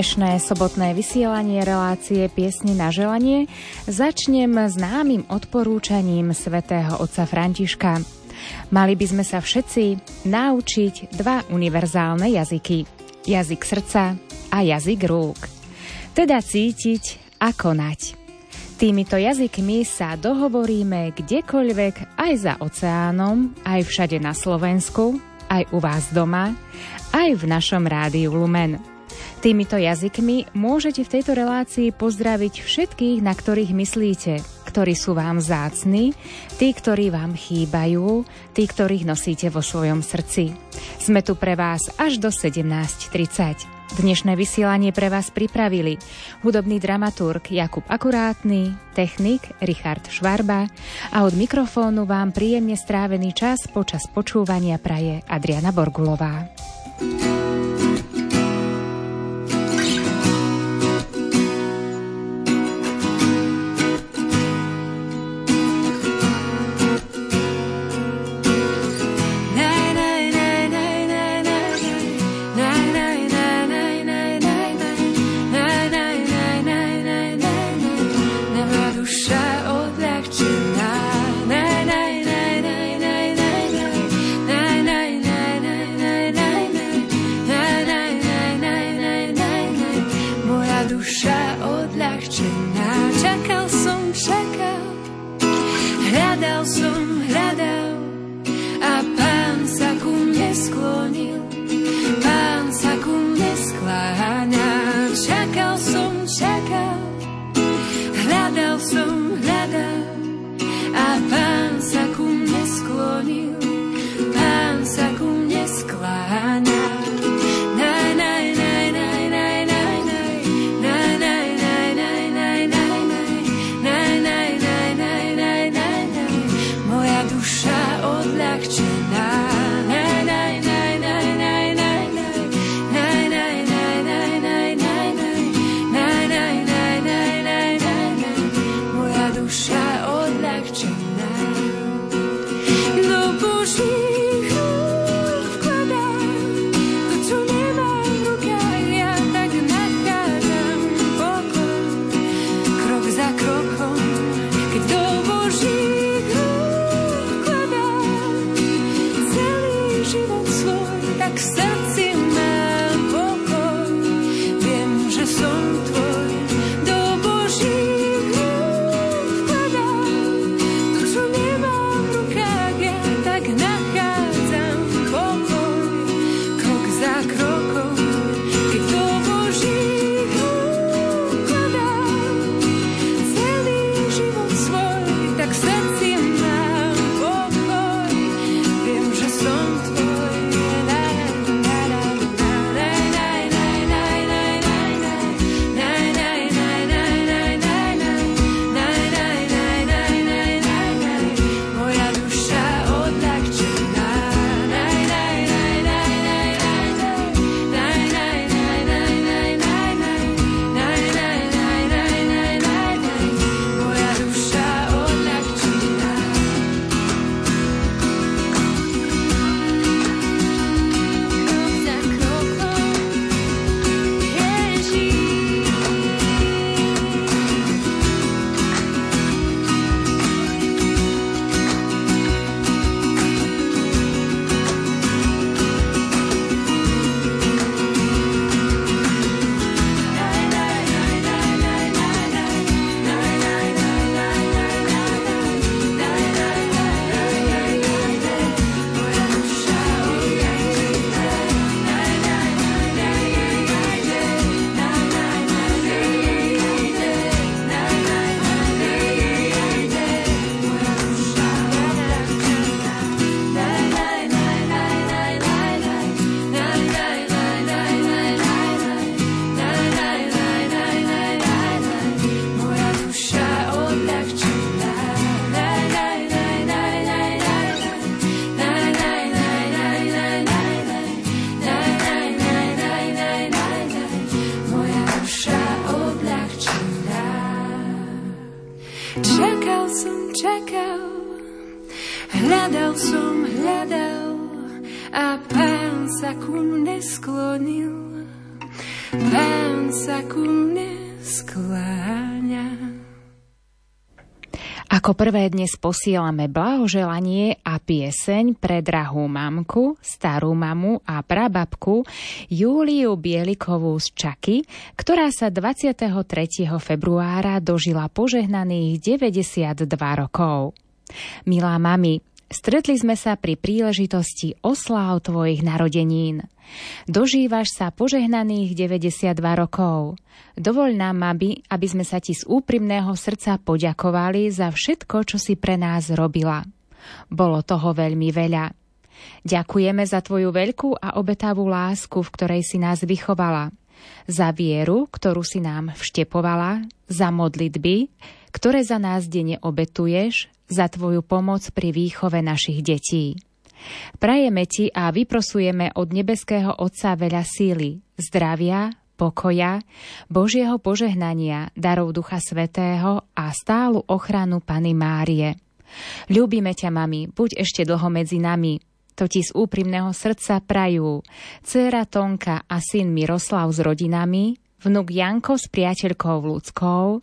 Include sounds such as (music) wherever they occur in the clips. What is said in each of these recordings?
Dnešné sobotné vysielanie relácie Piesne na želanie začnem známym odporúčaním svätého otca Františka. Mali by sme sa všetci naučiť dva univerzálne jazyky. Jazyk srdca a jazyk rúk. Teda cítiť a konať. Týmito jazykmi sa dohovoríme kdekoľvek, aj za oceánom, aj všade na Slovensku, aj u vás doma, aj v našom rádiu Lumen. Týmito jazykmi môžete v tejto relácii pozdraviť všetkých, na ktorých myslíte, ktorí sú vám zácni, tí, ktorí vám chýbajú, tí, ktorých nosíte vo svojom srdci. Sme tu pre vás až do 17.30. Dnešné vysielanie pre vás pripravili hudobný dramaturg Jakub Akurátny, technik Richard Švarba a od mikrofónu vám príjemne strávený čas počas počúvania praje Adriana Borgulová. some leather. I a pán sa ku mne sklonil, pán sa ku mne skláňa. Ako prvé dnes posielame blahoželanie a pieseň pre drahú mamku, starú mamu a prababku Júliu Bielikovú z Čaky, ktorá sa 23. februára dožila požehnaných 92 rokov. Milá mami, Stretli sme sa pri príležitosti osláv tvojich narodenín. Dožívaš sa požehnaných 92 rokov. Dovoľ nám, aby, aby sme sa ti z úprimného srdca poďakovali za všetko, čo si pre nás robila. Bolo toho veľmi veľa. Ďakujeme za tvoju veľkú a obetavú lásku, v ktorej si nás vychovala. Za vieru, ktorú si nám vštepovala, za modlitby, ktoré za nás denne obetuješ, za Tvoju pomoc pri výchove našich detí. Prajeme Ti a vyprosujeme od nebeského Otca veľa síly, zdravia, pokoja, Božieho požehnania, darov Ducha Svetého a stálu ochranu Pany Márie. Ľúbime ťa, mami, buď ešte dlho medzi nami, to ti z úprimného srdca prajú dcéra Tonka a syn Miroslav s rodinami, vnuk Janko s priateľkou ľudskou,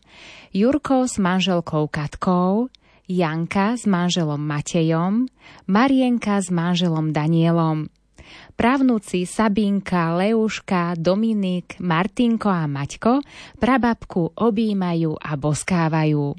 Jurko s manželkou Katkou, Janka s manželom Matejom, Marienka s manželom Danielom. Právnuci Sabinka, Leuška, Dominik, Martinko a Maťko prababku objímajú a boskávajú.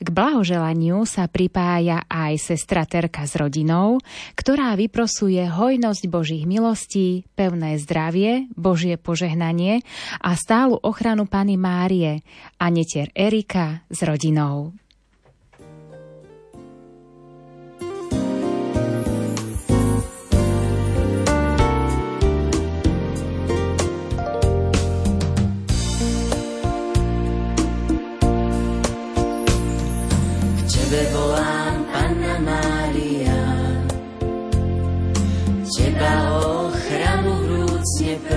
K blahoželaniu sa pripája aj sestra Terka s rodinou, ktorá vyprosuje hojnosť Božích milostí, pevné zdravie, Božie požehnanie a stálu ochranu Pany Márie a netier Erika s rodinou.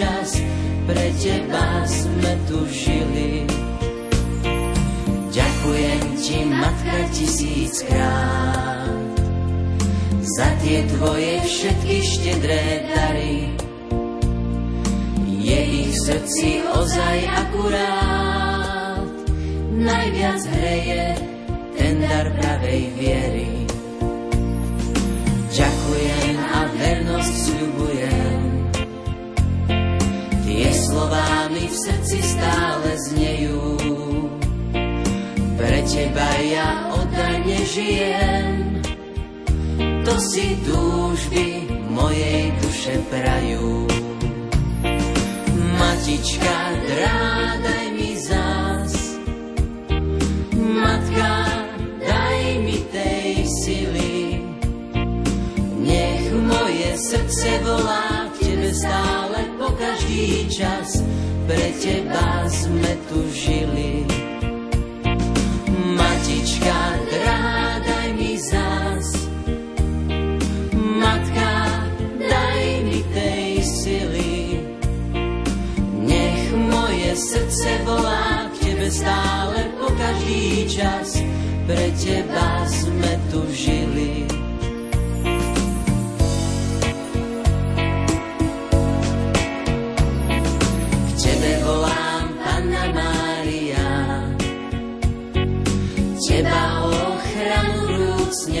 Čas. Pre Teba sme tu žili. Ďakujem Ti, Matka, tisíckrát za tie Tvoje všetky štedré dary je ich srdci ozaj akurát. Najviac hreje ten dar pravej viery. Ďakujem a vernosť sľubujem. Slová mi v srdci stále znejú. Pre teba ja oddane žijem. To si túžby mojej duše prajú. Matička, drádaj mi zás. Matka, daj mi tej sily. Nech moje srdce volá k Tebe stále každý čas. Pre Teba sme tu žili. Matička, drádaj mi zás. Matka, daj mi tej sily. Nech moje srdce volá k Tebe stále po každý čas. Pre Teba sme tu žili.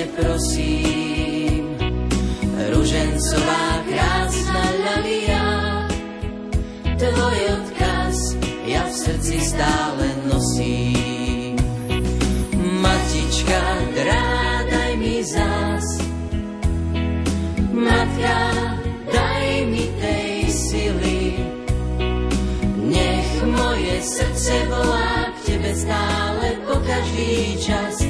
pekne prosím. Ružencová krásna lalia, tvoj odkaz ja v srdci stále nosím. Matička, drádaj mi zás, matka, daj mi tej sily. Nech moje srdce volá k tebe stále po každý čas.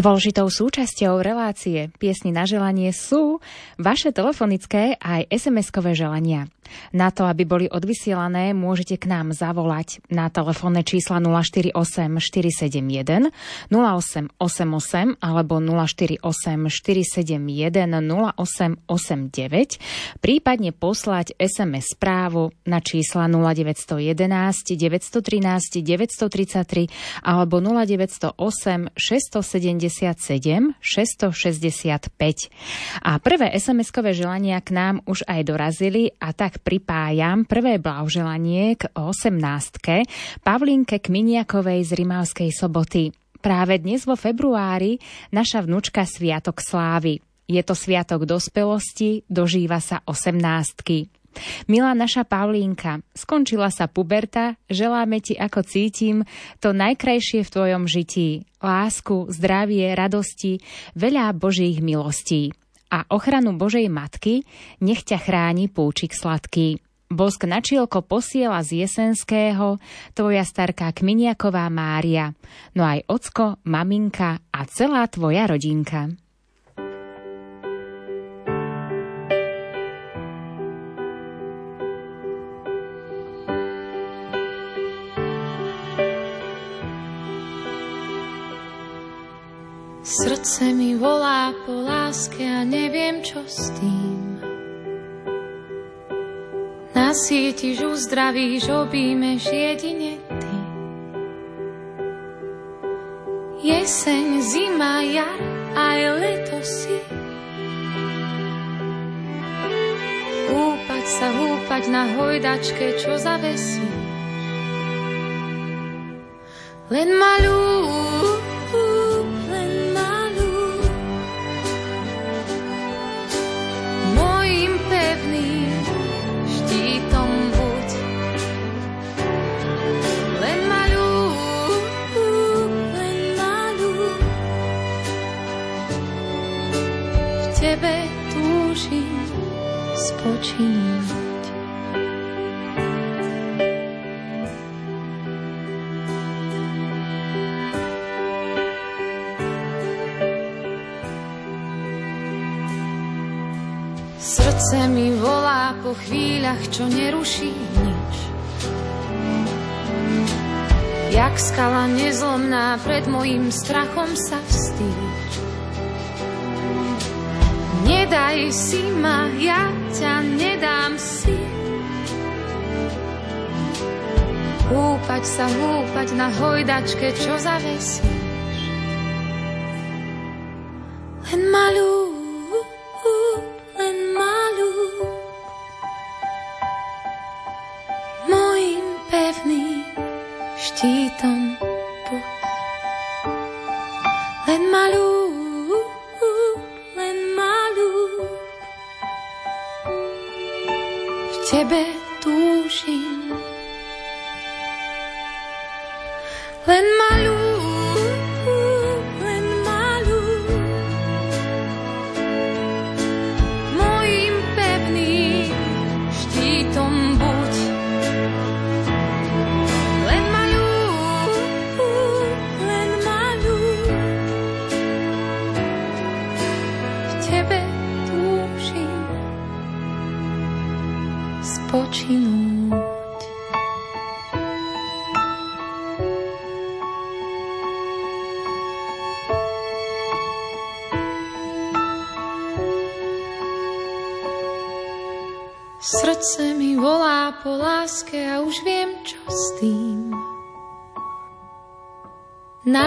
Dôležitou súčasťou relácie piesni na želanie sú vaše telefonické aj SMS-kové želania. Na to, aby boli odvysielané, môžete k nám zavolať na telefónne čísla 048 471 0888 alebo 048 471 0889, prípadne poslať SMS správu na čísla 0911 913 933 alebo 0908 670 667 665. A prvé SMS-kové želania k nám už aj dorazili a tak pripájam prvé blahoželanie k 18. Pavlinke Kminiakovej z Rimavskej soboty. Práve dnes vo februári naša vnúčka Sviatok slávy. Je to sviatok dospelosti, dožíva sa 18. Milá naša Paulínka, skončila sa puberta, želáme ti, ako cítim, to najkrajšie v tvojom žití. Lásku, zdravie, radosti, veľa Božích milostí. A ochranu Božej Matky nech ťa chráni púčik sladký. Bosk na čielko posiela z Jesenského tvoja starká Kminiaková Mária, no aj ocko, maminka a celá tvoja rodinka. Srdce mi volá po láske a neviem, čo s tým. Nasítiš, uzdravíš, objímeš jedine ty. Jeseň, zima, jar, aj leto si. Húpať sa, húpať na hojdačke, čo zavesí. Len malú spočinúť. Srdce mi volá po chvíľach, čo neruší nič. Jak skala nezlomná pred mojim strachom sa vstýč. Nedaj si ma, ja ťa nedám si. Húpať sa, húpať na hojdačke, čo zavesíš.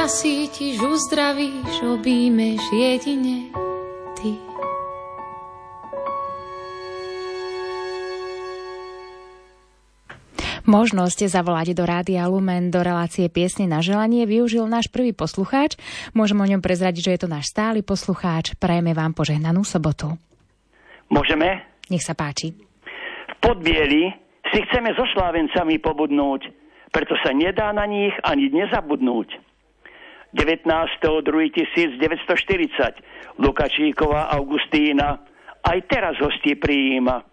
Nasítiš, uzdravíš, objímeš jedine ty. Možnosť zavolať do Rádia Lumen do relácie piesne na želanie využil náš prvý poslucháč. Môžem o ňom prezradiť, že je to náš stály poslucháč. Prajeme vám požehnanú sobotu. Môžeme? Nech sa páči. V Podbieli si chceme so Slávencami pobudnúť, preto sa nedá na nich ani nezabudnúť. 19.2.1940 Lukačíková Augustína aj teraz hostie prijíma.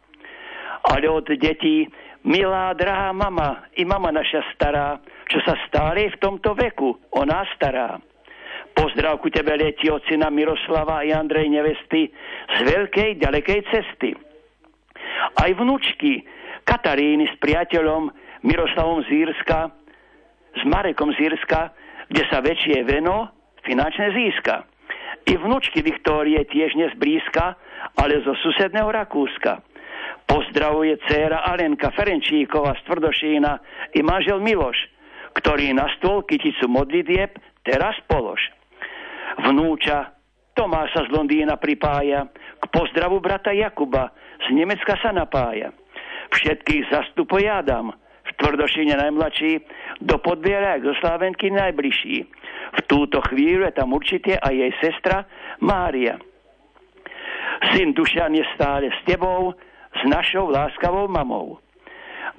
Ale od detí Milá, drahá mama, i mama naša stará, čo sa stále v tomto veku o nás stará. Pozdrav ku tebe letí od syna Miroslava a Andrej nevesty z veľkej, ďalekej cesty. Aj vnúčky Kataríny s priateľom Miroslavom Zírska, s Marekom Zírska, kde sa väčšie veno finančne získa. I vnúčky Viktórie tiež nezblízka, ale zo susedného Rakúska. Pozdravuje dcéra Alenka Ferenčíková z Tvrdošína i manžel Miloš, ktorý na stôl kyticu modlitieb teraz polož. Vnúča Tomáša z Londýna pripája, k pozdravu brata Jakuba z Nemecka sa napája. Všetkých zastupuje Adam, Tvrdošine najmladší, do podbiera zo Slávenky najbližší. V túto chvíľu je tam určite aj jej sestra Mária. Syn Dušan je stále s tebou, s našou láskavou mamou.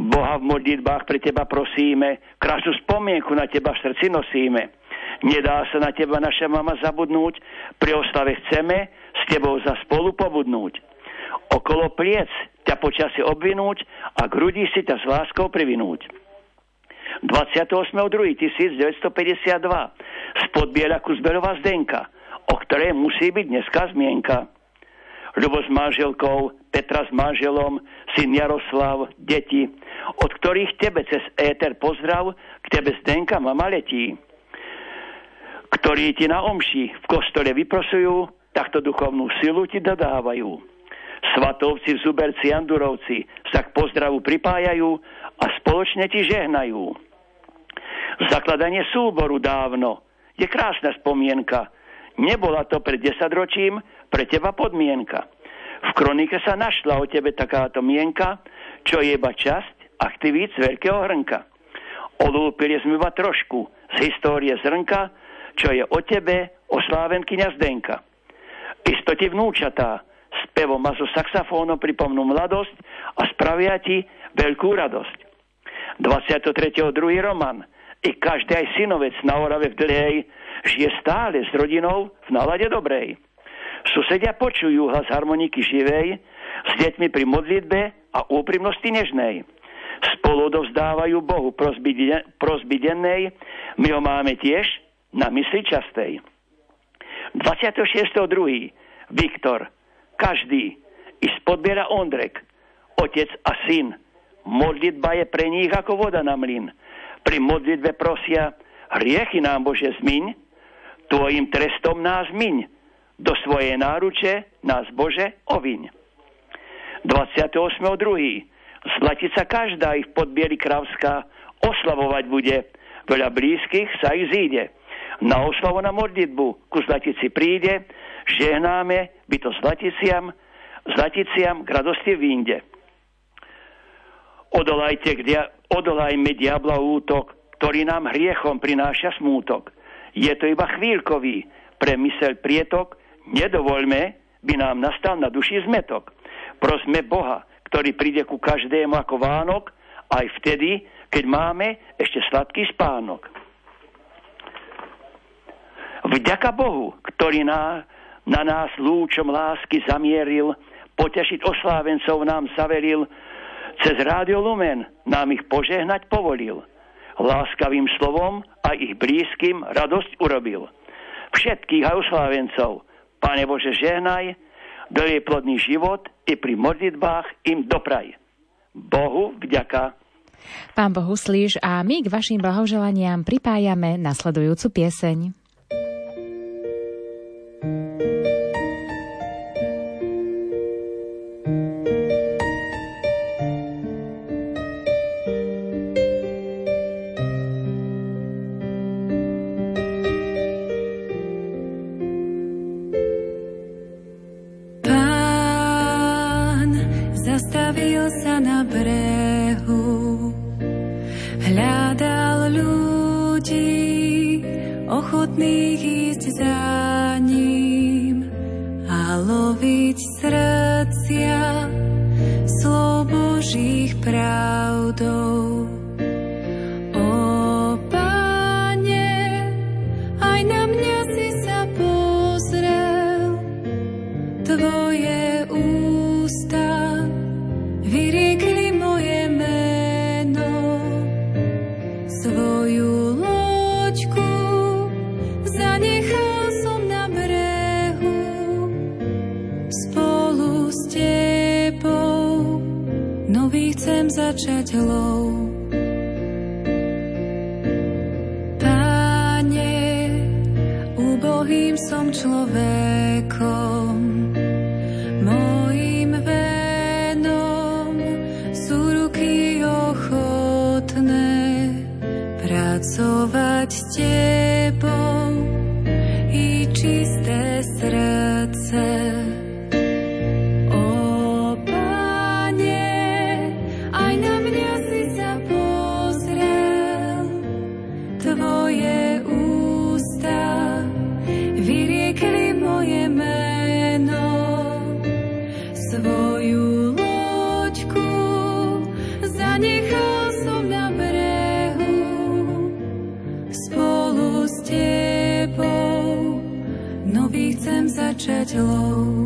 Boha v modlitbách pre teba prosíme, krásnu spomienku na teba v srdci nosíme. Nedá sa na teba naša mama zabudnúť, pri oslave chceme s tebou za spolu pobudnúť. Okolo pliec ťa počasie obvinúť a grudí si ťa s láskou privinúť. 28.2.1952 spod Bielaku Zberová Zdenka, o ktorej musí byť dneska zmienka. Ľubo s manželkou, Petra s manželom, syn Jaroslav, deti, od ktorých tebe cez éter pozdrav, k tebe Zdenka mama letí. Ktorí ti na omši v kostole vyprosujú, takto duchovnú silu ti dodávajú. Svatovci, zuberci, andurovci sa k pozdravu pripájajú a spoločne ti žehnajú. Zakladanie súboru dávno je krásna spomienka. Nebola to pred desaťročím, pre teba podmienka. V kronike sa našla o tebe takáto mienka, čo je iba časť aktivít z veľkého hrnka. Olúpili sme iba trošku z histórie zrnka, čo je o tebe oslávenkyňa Zdenka. Istoti vnúčatá, spevom a so saxofónom pripomnú mladosť a spravia ti veľkú radosť. 23.2. Roman i každý aj synovec na Orave v Dlhej žije stále s rodinou v nálade dobrej. Susedia počujú hlas harmoniky živej s deťmi pri modlitbe a úprimnosti nežnej. Spolu dovzdávajú Bohu prosby dennej, my ho máme tiež na mysli častej. 26.2. Viktor, každý, i spodbiera Ondrek, otec a syn. Modlitba je pre nich ako voda na mlyn. Pri modlitbe prosia, hriechy nám Bože zmiň, tvojim trestom nás miň do svojej náruče nás Bože oviň. 28.2. Zlatica každá ich podbieli kravská oslavovať bude. Veľa blízkych sa ich zíde. Na oslavu na modlitbu ku zlatici príde, žehnáme by to zlaticiam, zlaticiam k radosti vínde. Odolajte, dia, odolajme diabla útok, ktorý nám hriechom prináša smútok. Je to iba chvíľkový, pre mysel prietok, Nedovoľme, by nám nastal na duši zmetok. Prosme Boha, ktorý príde ku každému ako Vánok, aj vtedy, keď máme ešte sladký spánok. Vďaka Bohu, ktorý na, na nás lúčom lásky zamieril, potešiť oslávencov nám zaveril, cez Rádio Lumen nám ich požehnať povolil. Láskavým slovom a ich blízkym radosť urobil. Všetkých aj oslávencov, Pane Bože, žehnaj, daj plodný život i pri modlitbách im dopraj. Bohu vďaka. Pán Bohu slíž a my k vašim blahoželaniam pripájame nasledujúcu pieseň. joy.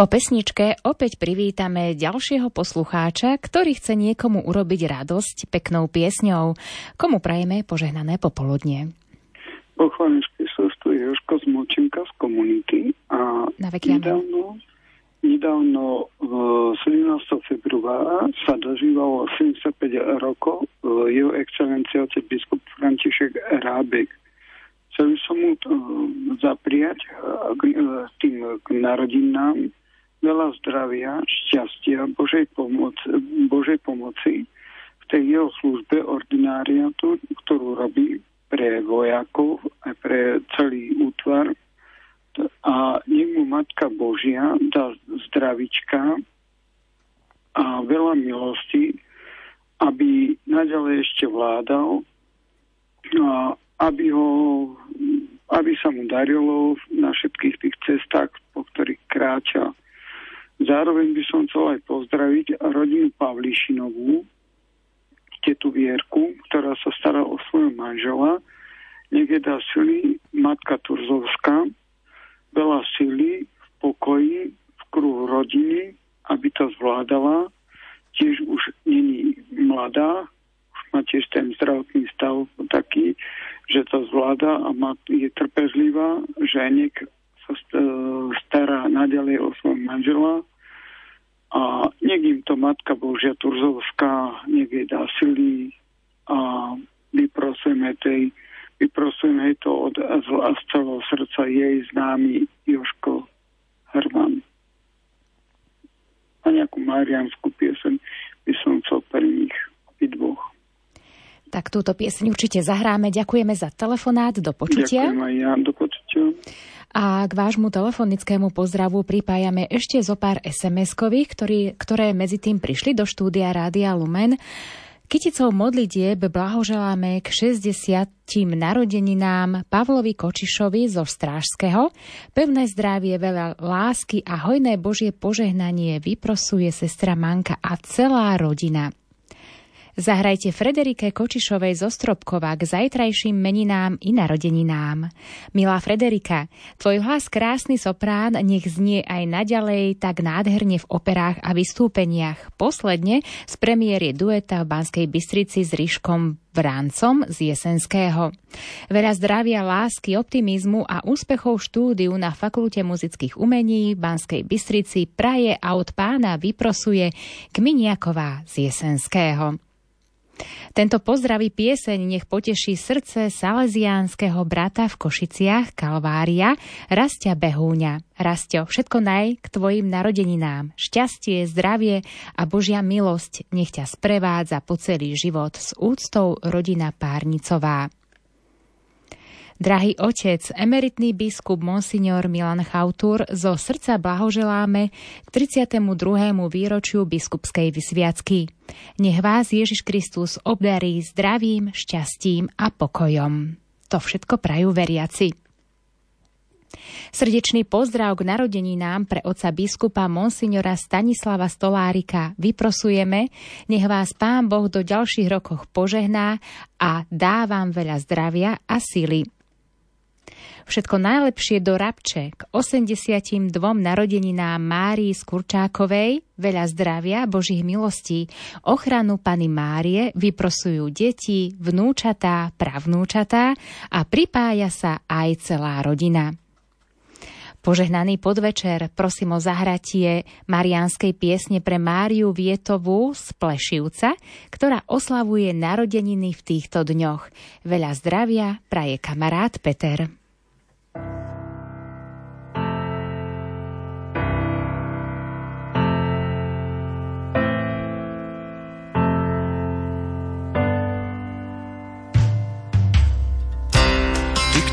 Po pesničke opäť privítame ďalšieho poslucháča, ktorý chce niekomu urobiť radosť peknou piesňou. Komu prajeme požehnané popoludne. Pochválenský sústu Joško z Močenka z komunity a nedávno, nedávno 17. februára sa dožívalo 75 rokov jeho excelencia otec biskup František Rábek. Chcel som mu zapriať k tým k narodinám veľa zdravia, šťastia, Božej, pomoc, Božej pomoci v tej jeho službe ordináriatu, ktorú robí pre vojakov a pre celý útvar. A nech mu Matka Božia dá zdravička a veľa milosti, aby naďalej ešte vládal a aby ho aby sa mu darilo na všetkých tých cestách, po ktorých kráča Zároveň by som chcel aj pozdraviť rodinu Pavlišinovú tetu Vierku, ktorá sa stará o svojho manžela. Dá sily matka Turzovská, veľa sily v pokoji, v kruhu rodiny, aby to zvládala. Tiež už není mladá, už má tiež ten zdravotný stav taký, že to zvláda a má, je trpezlivá, že nech sa stará naďalej o svojho manžela a nech im to Matka Božia Turzovská, jej dá sily a vyprosujeme tej vyprosujeme to od, z, z celého srdca jej známy Joško Herman. A nejakú marianskú piesen by som chcel pre nich dvoch. Tak túto pieseň určite zahráme. Ďakujeme za telefonát. Do počutia. Ďakujem aj ja. Do počutia. A k vášmu telefonickému pozdravu pripájame ešte zo pár SMS-kových, ktorý, ktoré medzi tým prišli do štúdia Rádia Lumen. Kyticou modlitieb blahoželáme k 60. narodeninám Pavlovi Kočišovi zo Strážského. Pevné zdravie, veľa lásky a hojné Božie požehnanie vyprosuje sestra Manka a celá rodina. Zahrajte Frederike Kočišovej zo Stropkova k zajtrajším meninám i narodeninám. Milá Frederika, tvoj hlas krásny soprán nech znie aj naďalej tak nádherne v operách a vystúpeniach. Posledne z premiéry dueta v Banskej Bystrici s Ríškom Vráncom z Jesenského. Veľa zdravia, lásky, optimizmu a úspechov štúdiu na Fakulte muzických umení v Banskej Bystrici praje a od pána vyprosuje Kminiaková z Jesenského. Tento pozdravý pieseň nech poteší srdce salesiánskeho brata v Košiciach, Kalvária, Rastia Behúňa. Rastio, všetko naj k tvojim narodeninám. Šťastie, zdravie a Božia milosť nech ťa sprevádza po celý život s úctou rodina Párnicová. Drahý otec, emeritný biskup Monsignor Milan Chautur, zo srdca blahoželáme k 32. výročiu biskupskej vysviacky. Nech vás Ježiš Kristus obdarí zdravím, šťastím a pokojom. To všetko prajú veriaci. Srdečný pozdrav k narodeninám pre oca biskupa Monsignora Stanislava Stolárika vyprosujeme, nech vás Pán Boh do ďalších rokoch požehná a dá vám veľa zdravia a sily Všetko najlepšie do Rabče k 82 narodeninám Márii Skurčákovej, veľa zdravia, Božích milostí, ochranu Pany Márie vyprosujú deti, vnúčatá, pravnúčatá a pripája sa aj celá rodina. Požehnaný podvečer prosím o zahratie marianskej piesne pre Máriu Vietovú z Plešivca, ktorá oslavuje narodeniny v týchto dňoch. Veľa zdravia praje kamarát Peter.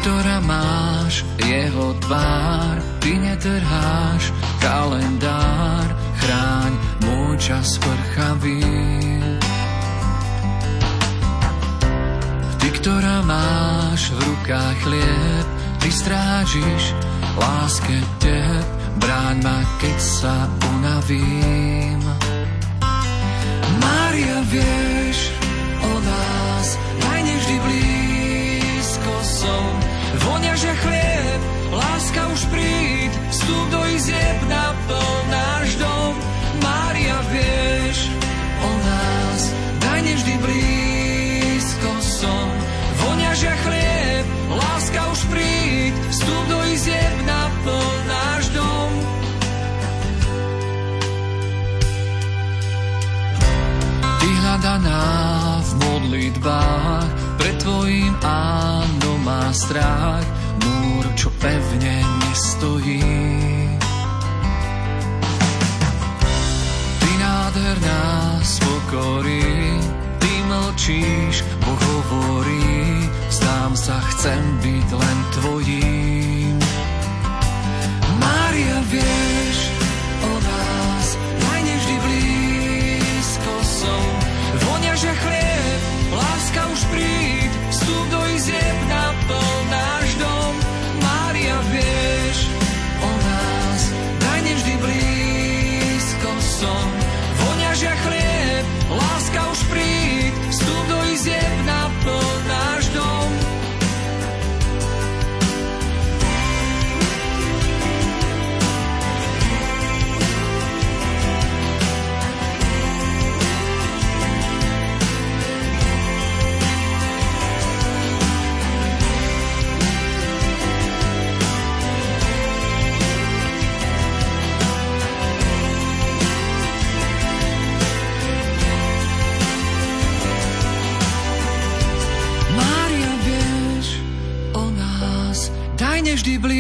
Ktorá máš jeho tvár, ty netrháš kalendár, chráň môj čas prchavý. Ty, ktorá máš v rukách chlieb, ty strážiš láske teb, bráň ma, keď sa unavím. Mária, vieš o nás, daj nevždy blízko som, voňaže chlieb, láska už príď, vstup do izieb naplň náš dom. Mária, vieš o nás, daj nevždy blízko som. Voňaže chlieb, láska už príď, vstup do izieb naplň náš dom. Ty hľadaná v modlitbách, pred tvojim áno má strach, múr, čo pevne nestojí. Ty nádherná spokorí, mlčíš, Boh hovorí, zdám sa, chcem byť len tvojím. Mária, vieš o nás, najneždy blízko som, vonia, že chlieb, vždy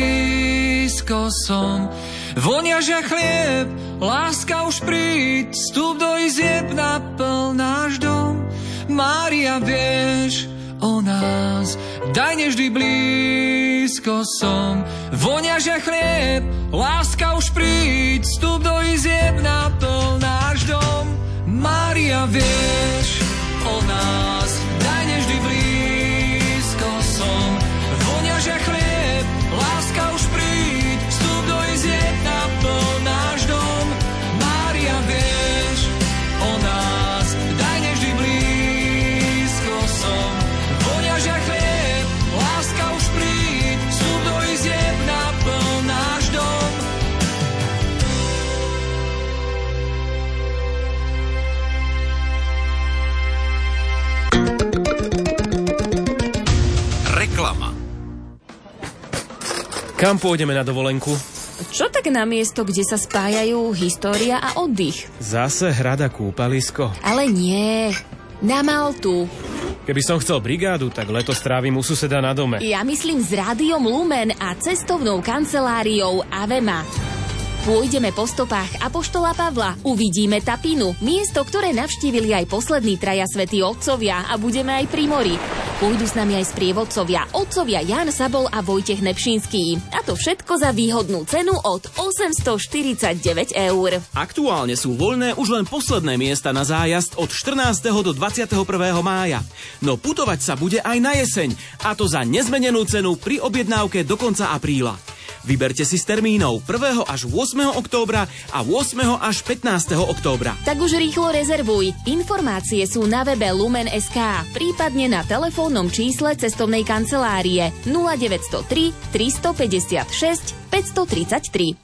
blízko som. Voniažia chlieb, láska už príď, vstup do izieb naplň náš dom. Mária, vieš o nás, daj nevždy blízko som. Voniažia chlieb, láska už príď, vstup do izieb naplň náš dom. Mária, vieš Kam pôjdeme na dovolenku? Čo tak na miesto, kde sa spájajú história a oddych? Zase hrada kúpalisko. Ale nie, na Maltu. Keby som chcel brigádu, tak leto strávim u suseda na dome. Ja myslím s rádiom Lumen a cestovnou kanceláriou Avema. Pôjdeme po stopách Apoštola Pavla, uvidíme Tapinu, miesto, ktoré navštívili aj poslední traja svätí otcovia a budeme aj pri mori. Pôjdu s nami aj sprievodcovia, otcovia Jan Sabol a Vojtech Nepšinský. A to všetko za výhodnú cenu od 849 eur. Aktuálne sú voľné už len posledné miesta na zájazd od 14. do 21. mája. No putovať sa bude aj na jeseň, a to za nezmenenú cenu pri objednávke do konca apríla. Vyberte si z termínov 1. až 8. októbra a 8. až 15. októbra. Tak už rýchlo rezervuj. Informácie sú na webe Lumen.sk, prípadne na telefónnom čísle cestovnej kancelárie 0903 356 533.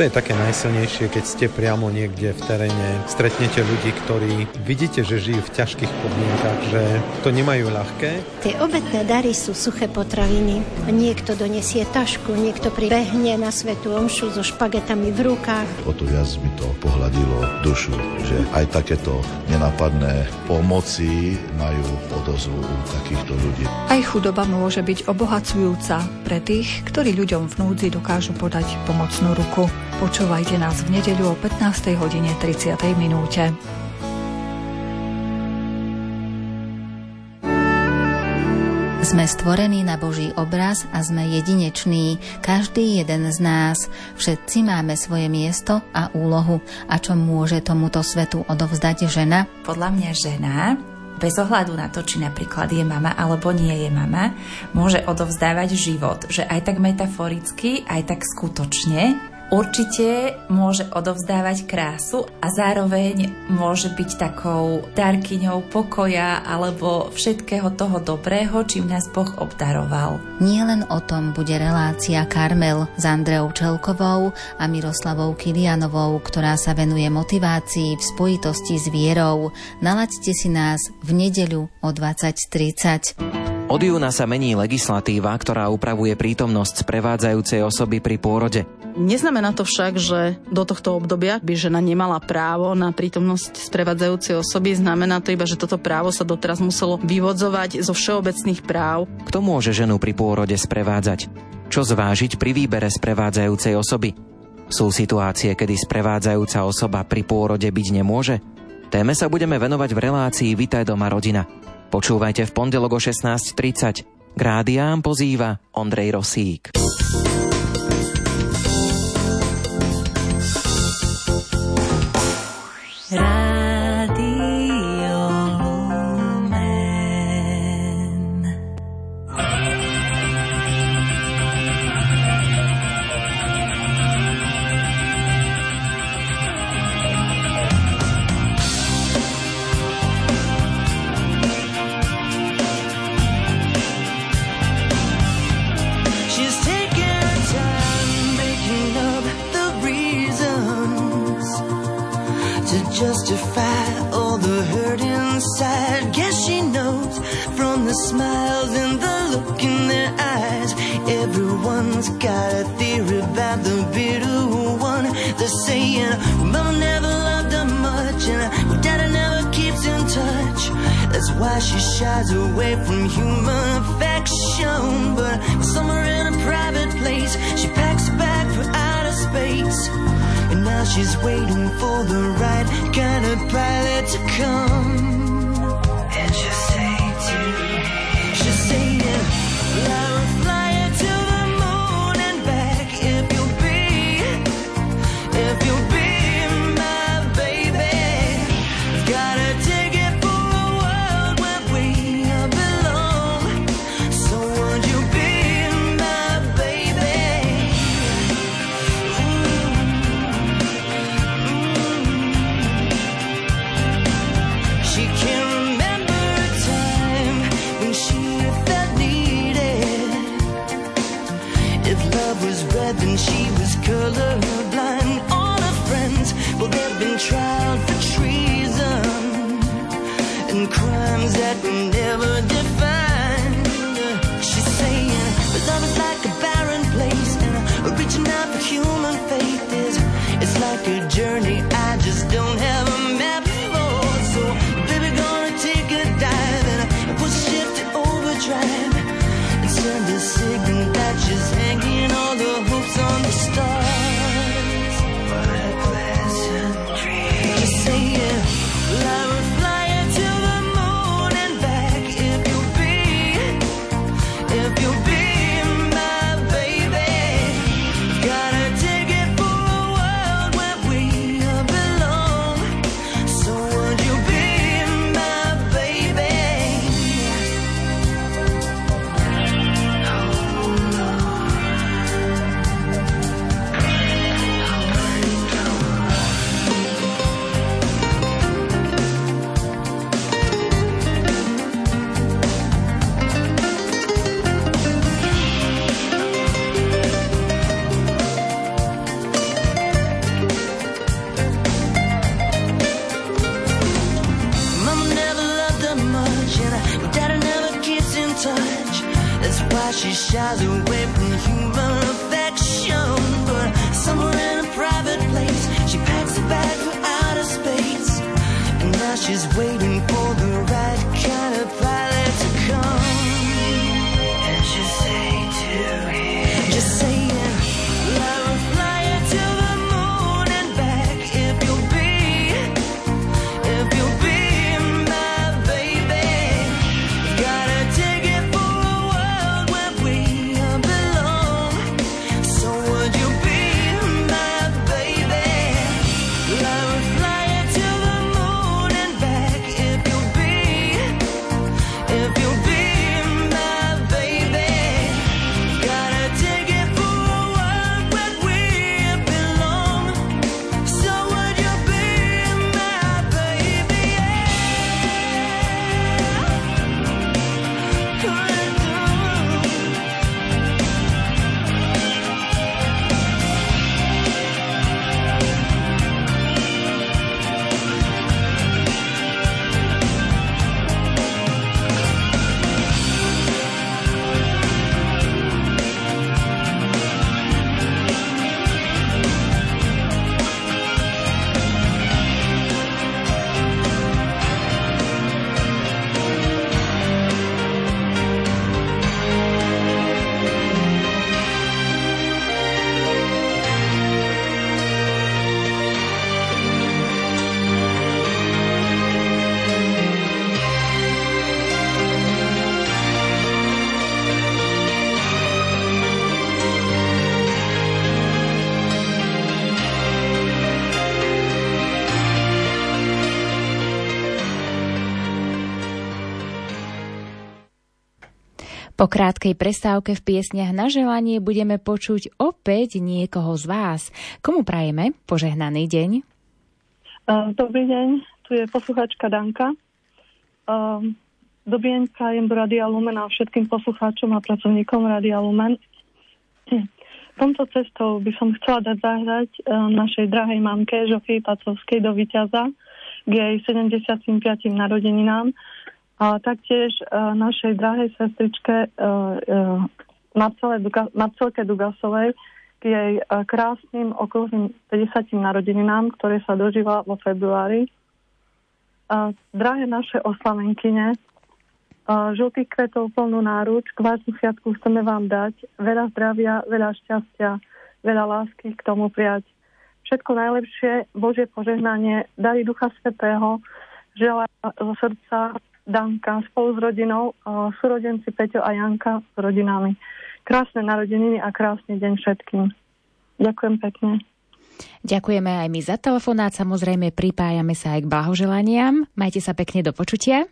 To je také najsilnejšie, keď ste priamo niekde v teréne, stretnete ľudí, ktorí vidíte, že žijú v ťažkých podmienkach, že to nemajú ľahké. Tie obetné dary sú suché potraviny. Niekto donesie tašku, niekto pribehne na svetú omšu so špagetami v rukách. O to viac mi to pohľadilo dušu, že aj takéto nenápadné pomoci majú odozvu u takýchto ľudí. Aj chudoba môže byť obohacujúca pre tých, ktorí ľuďom v núdzi dokážu podať pomocnú ruku. Počúvajte nás v nedeľu o 15. hodine 30. minúte. Sme stvorení na Boží obraz a sme jedineční, každý jeden z nás. Všetci máme svoje miesto a úlohu. A čo môže tomuto svetu odovzdať žena? Podľa mňa žena bez ohľadu na to, či napríklad je mama alebo nie je mama, môže odovzdávať život, že aj tak metaforicky, aj tak skutočne určite môže odovzdávať krásu a zároveň môže byť takou darkyňou pokoja alebo všetkého toho dobrého, čím nás Boh obdaroval. Nie len o tom bude relácia Karmel s Andreou Čelkovou a Miroslavou Kilianovou, ktorá sa venuje motivácii v spojitosti s vierou. Nalaďte si nás v nedeľu o 20.30. Od júna sa mení legislatíva, ktorá upravuje prítomnosť sprevádzajúcej osoby pri pôrode. Neznamená to však, že do tohto obdobia by žena nemala právo na prítomnosť sprevádzajúcej osoby. Znamená to iba, že toto právo sa doteraz muselo vyvodzovať zo všeobecných práv. Kto môže ženu pri pôrode sprevádzať? Čo zvážiť pri výbere sprevádzajúcej osoby? Sú situácie, kedy sprevádzajúca osoba pri pôrode byť nemôže? Téme sa budeme venovať v relácii Vitaj doma rodina. Počúvajte v pondelok o 16.30. K rádiám pozýva Ondrej Rosík. Friends got a theory about the bitter one. They're saying, Mama never loved her much, and Daddy never keeps in touch. That's why she shies away from human affection. But somewhere in a private place, she packs a bag for outer space. And now she's waiting for the right kind of pilot to come. Colorblind. All friends, well, they've been tried for treason and crimes that never defined. Away from human affection. But somewhere in a private place, she packs a bag for outer space. And now she's waiting Po krátkej prestávke v piesniach na želanie budeme počuť opäť niekoho z vás. Komu prajeme požehnaný deň? Uh, Dobrý deň, tu je posluchačka Danka. Dobrý deň, prajem do Radia Lumen a všetkým poslucháčom a pracovníkom Radia Lumen. Tomto cestou by som chcela dať zahrať uh, našej drahej mamke Žofii Pacovskej do Vyťaza k jej 75. narodeninám a taktiež uh, našej drahej sestričke uh, uh, Marcelke Dugasovej k jej e, krásnym okruhným 50. narodeninám, ktoré sa dožíva vo februári. E, drahé naše oslavenkyne, e, žltých kvetov plnú náruč, k vášmu sviatku chceme vám dať veľa zdravia, veľa šťastia, veľa lásky k tomu prijať. Všetko najlepšie, Božie požehnanie, dary Ducha Svetého, želá zo srdca Danka spolu s rodinou, súrodenci Peťo a Janka s rodinami. Krásne narodeniny a krásny deň všetkým. Ďakujem pekne. Ďakujeme aj my za telefonát, samozrejme pripájame sa aj k blahoželaniam. Majte sa pekne do počutia.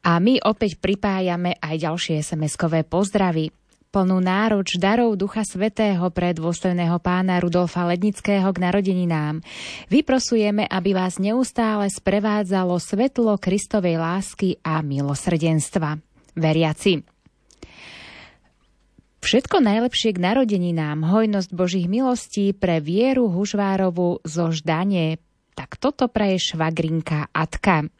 A my opäť pripájame aj ďalšie SMS-kové pozdravy plnú náruč darov Ducha Svetého pre dôstojného pána Rudolfa Lednického k narodeninám. Vyprosujeme, aby vás neustále sprevádzalo svetlo Kristovej lásky a milosrdenstva. Veriaci. Všetko najlepšie k narodeninám, hojnosť Božích milostí pre vieru Hužvárovu zo Ždanie. Tak toto praje švagrinka Atka.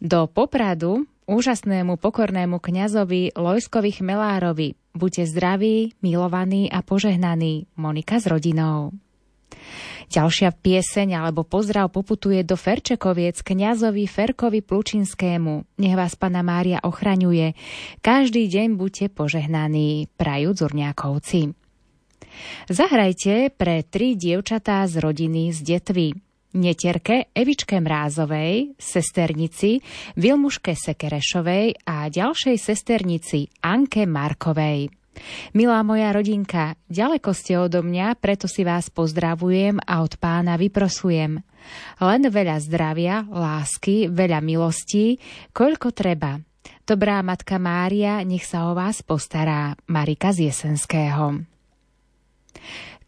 Do Popradu úžasnému pokornému kňazovi Lojskovi Chmelárovi Buďte zdraví, milovaní a požehnaní. Monika s rodinou. Ďalšia pieseň alebo pozdrav poputuje do Ferčekoviec kňazovi Ferkovi Plučinskému. Nech vás Pana Mária ochraňuje. Každý deň buďte požehnaní, prajú Zurňákovci. Zahrajte pre tri dievčatá z rodiny z Detvy. Netierke Evičke Mrázovej, sesternici Vilmuške Sekerešovej a ďalšej sesternici Anke Markovej. Milá moja rodinka, ďaleko ste odo mňa, preto si vás pozdravujem a od pána vyprosujem. Len veľa zdravia, lásky, veľa milostí, koľko treba. Dobrá matka Mária, nech sa o vás postará. Marika z Jesenského.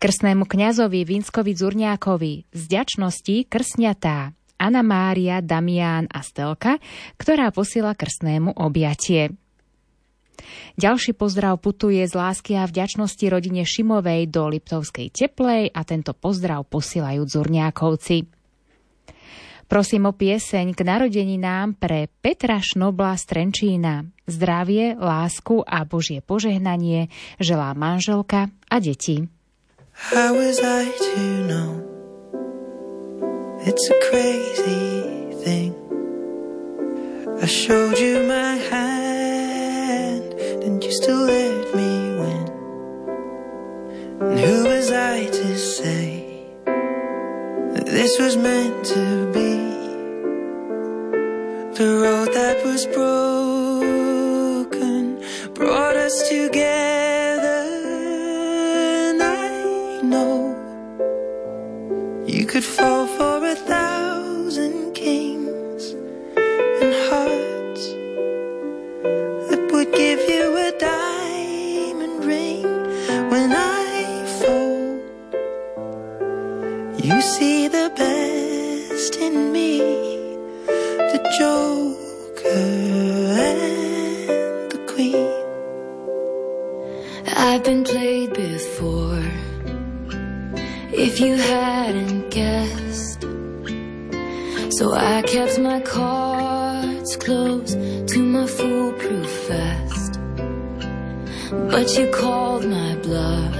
Krstnému kňazovi Vinskovi Zurňákovi z ďačnosti krsňatá Anna Mária, Damián a Stelka, ktorá posiela krstnému objatie. Ďalší pozdrav putuje z lásky a vďačnosti rodine Šimovej do Liptovskej Teplej a tento pozdrav posielajú Zurňákovci. Prosím o pieseň k narodeninám pre Petra Šnobla z Trenčína. Zdravie, lásku a Božie požehnanie želá manželka a deti. How was I to know? It's a crazy thing. I showed you my hand, and you still let me win. And who was I to say that this was meant to be? The road that was broken brought us together. Could fall for a thousand kings and hearts that would give you a diamond ring when I fall. You see the best in me, the joker and the queen. I've been played before. If you hadn't guessed. So I kept my cards close to my foolproof vest. But you called my bluff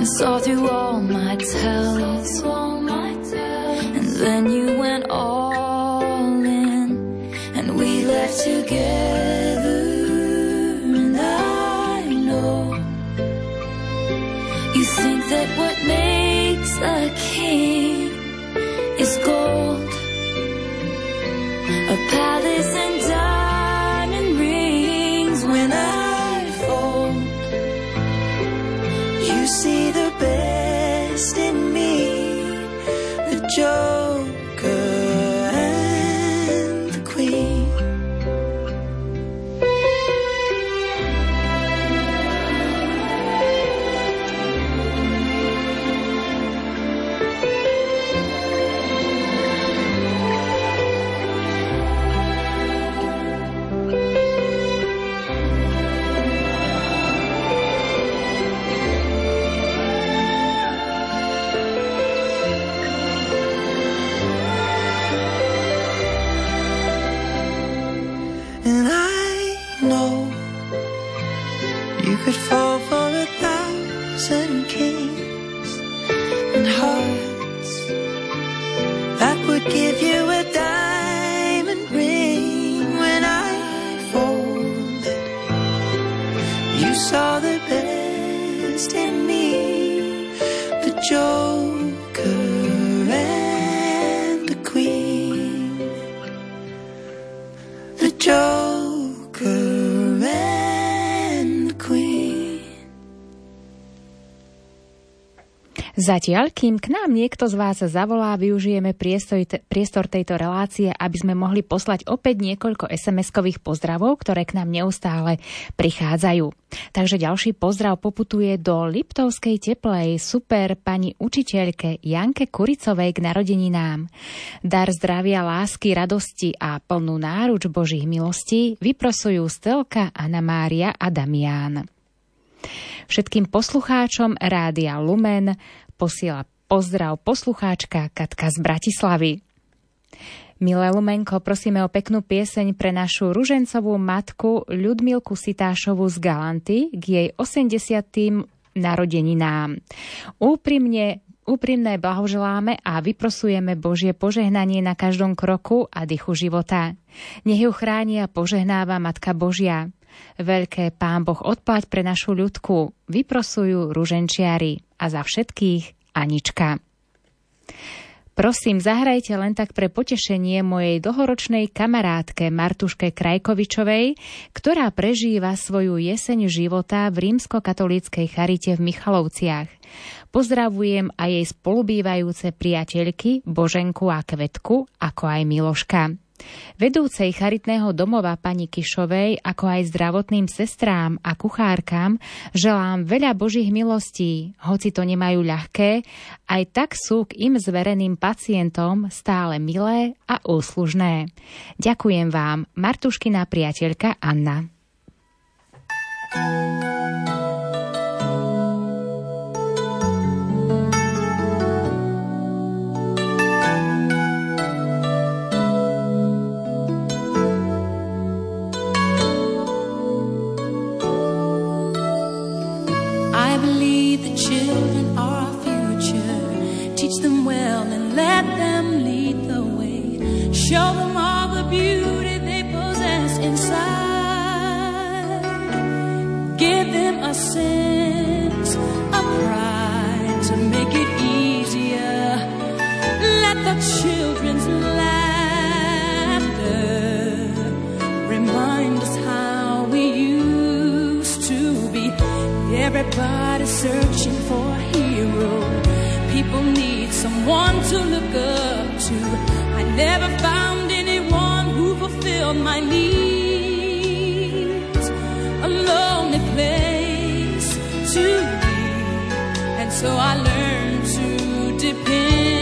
and saw through all my tells. And then you went all in, and we left together. A Zatiaľ, kým k nám niekto z vás zavolá, využijeme priestor, priestor tejto relácie, aby sme mohli poslať opäť niekoľko SMS-kových pozdravov, ktoré k nám neustále prichádzajú. Takže ďalší pozdrav poputuje do Liptovskej teplej super pani učiteľke Janke Kuricovej k narodeninám. Dar zdravia, lásky, radosti a plnú náruč Božích milostí vyprosujú Stelka, Anna Mária a Damián. Všetkým poslucháčom Rádia Lumen posiela pozdrav poslucháčka Katka z Bratislavy. Milé Lumenko, prosíme o peknú pieseň pre našu ružencovú matku Ľudmilku Sitášovu z Galanty k jej 80. narodeninám. Úprimne Úprimné blahoželáme a vyprosujeme Božie požehnanie na každom kroku a dychu života. Nech ju chráni a požehnáva Matka Božia. Veľké Pán Boh odplať pre našu ľudku, vyprosujú ruženčiari a za všetkých Anička. Prosím, zahrajte len tak pre potešenie mojej dlhoročnej kamarátke Martuške Krajkovičovej, ktorá prežíva svoju jeseň života v rímskokatolíckej charite v Michalovciach. Pozdravujem aj jej spolubývajúce priateľky Boženku a Kvetku, ako aj Miloška. Vedúcej charitného domova pani Kišovej, ako aj zdravotným sestrám a kuchárkam, želám veľa Božích milostí, hoci to nemajú ľahké, aj tak sú k im zvereným pacientom stále milé a úslužné. Ďakujem vám, Martuškina priateľka Anna. thank you Show them all the beauty they possess inside. Give them a sense of pride to make it easier. Let the children's laughter remind us how we used to be. Everybody searching for a hero. People need someone to look up to. I never found anyone who fulfilled my needs. A lonely place to be, and so I learned to depend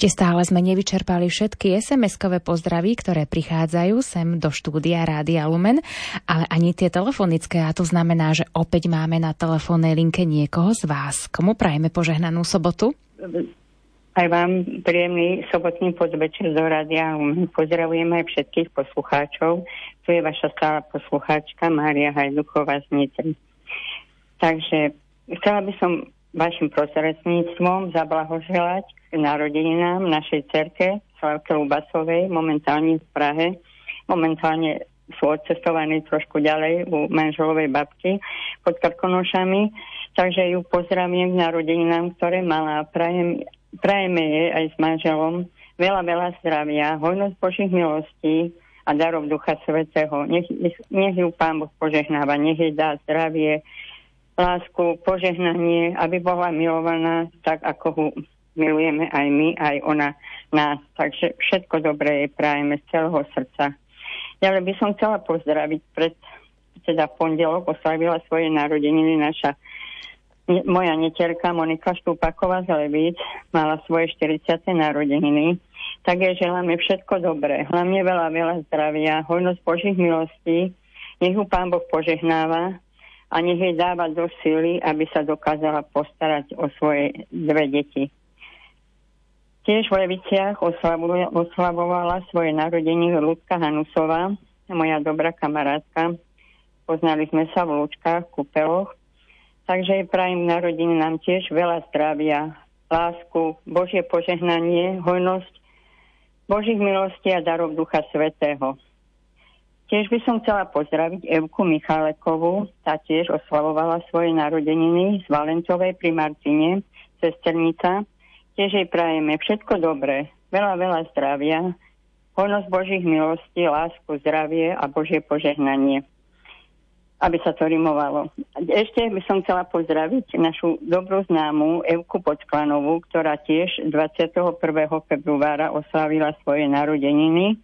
Ešte stále sme nevyčerpali všetky SMS-kové pozdraví, ktoré prichádzajú sem do štúdia Rádia Lumen, ale ani tie telefonické a to znamená, že opäť máme na telefónnej linke niekoho z vás. Komu prajeme požehnanú sobotu? Aj vám príjemný sobotný podvečer do Rádia. Pozdravujem aj všetkých poslucháčov. Tu je vaša stála poslucháčka Mária Hajduchová z Nitry. Takže chcela by som vašim prostredníctvom zablahoželať k narodeninám našej cerke Slavke Lubasovej, momentálne v Prahe. Momentálne sú odcestovaní trošku ďalej u manželovej babky pod Krkonošami. Takže ju pozdravím k narodeninám, ktoré mala. Prajem, prajeme jej aj s manželom veľa, veľa zdravia, hojnosť Božích milostí a darov Ducha Svetého. Nech, nech ju Pán Boh požehnáva, nech jej dá zdravie, lásku, požehnanie, aby bola milovaná tak, ako ho milujeme aj my, aj ona nás. Takže všetko dobré jej prajeme z celého srdca. Ďalej by som chcela pozdraviť pred, teda pondelok oslavila svoje narodeniny naša moja neterka Monika Štúpaková z Levíc mala svoje 40. narodeniny. Tak je želáme všetko dobré, hlavne veľa, veľa zdravia, hojnosť Božích milostí, nech ju Pán Boh požehnáva a nech jej dáva do síly, aby sa dokázala postarať o svoje dve deti. Tiež v Leviciach oslavovala svoje narodeniny Ľudka Hanusová, moja dobrá kamarátka. Poznali sme sa v Lúčkach, v Kupeloch. Takže prajem narodiny nám tiež veľa zdravia, lásku, Božie požehnanie, hojnosť, Božích milostí a darov Ducha Svetého. Tiež by som chcela pozdraviť Evku Michalekovú, tá tiež oslavovala svoje narodeniny z Valentovej pri Martine, sesternica. Tiež jej prajeme všetko dobré, veľa, veľa zdravia, hojnosť Božích milostí, lásku, zdravie a Božie požehnanie. Aby sa to rimovalo. Ešte by som chcela pozdraviť našu dobrú známu Evku Podklanovú, ktorá tiež 21. februára oslavila svoje narodeniny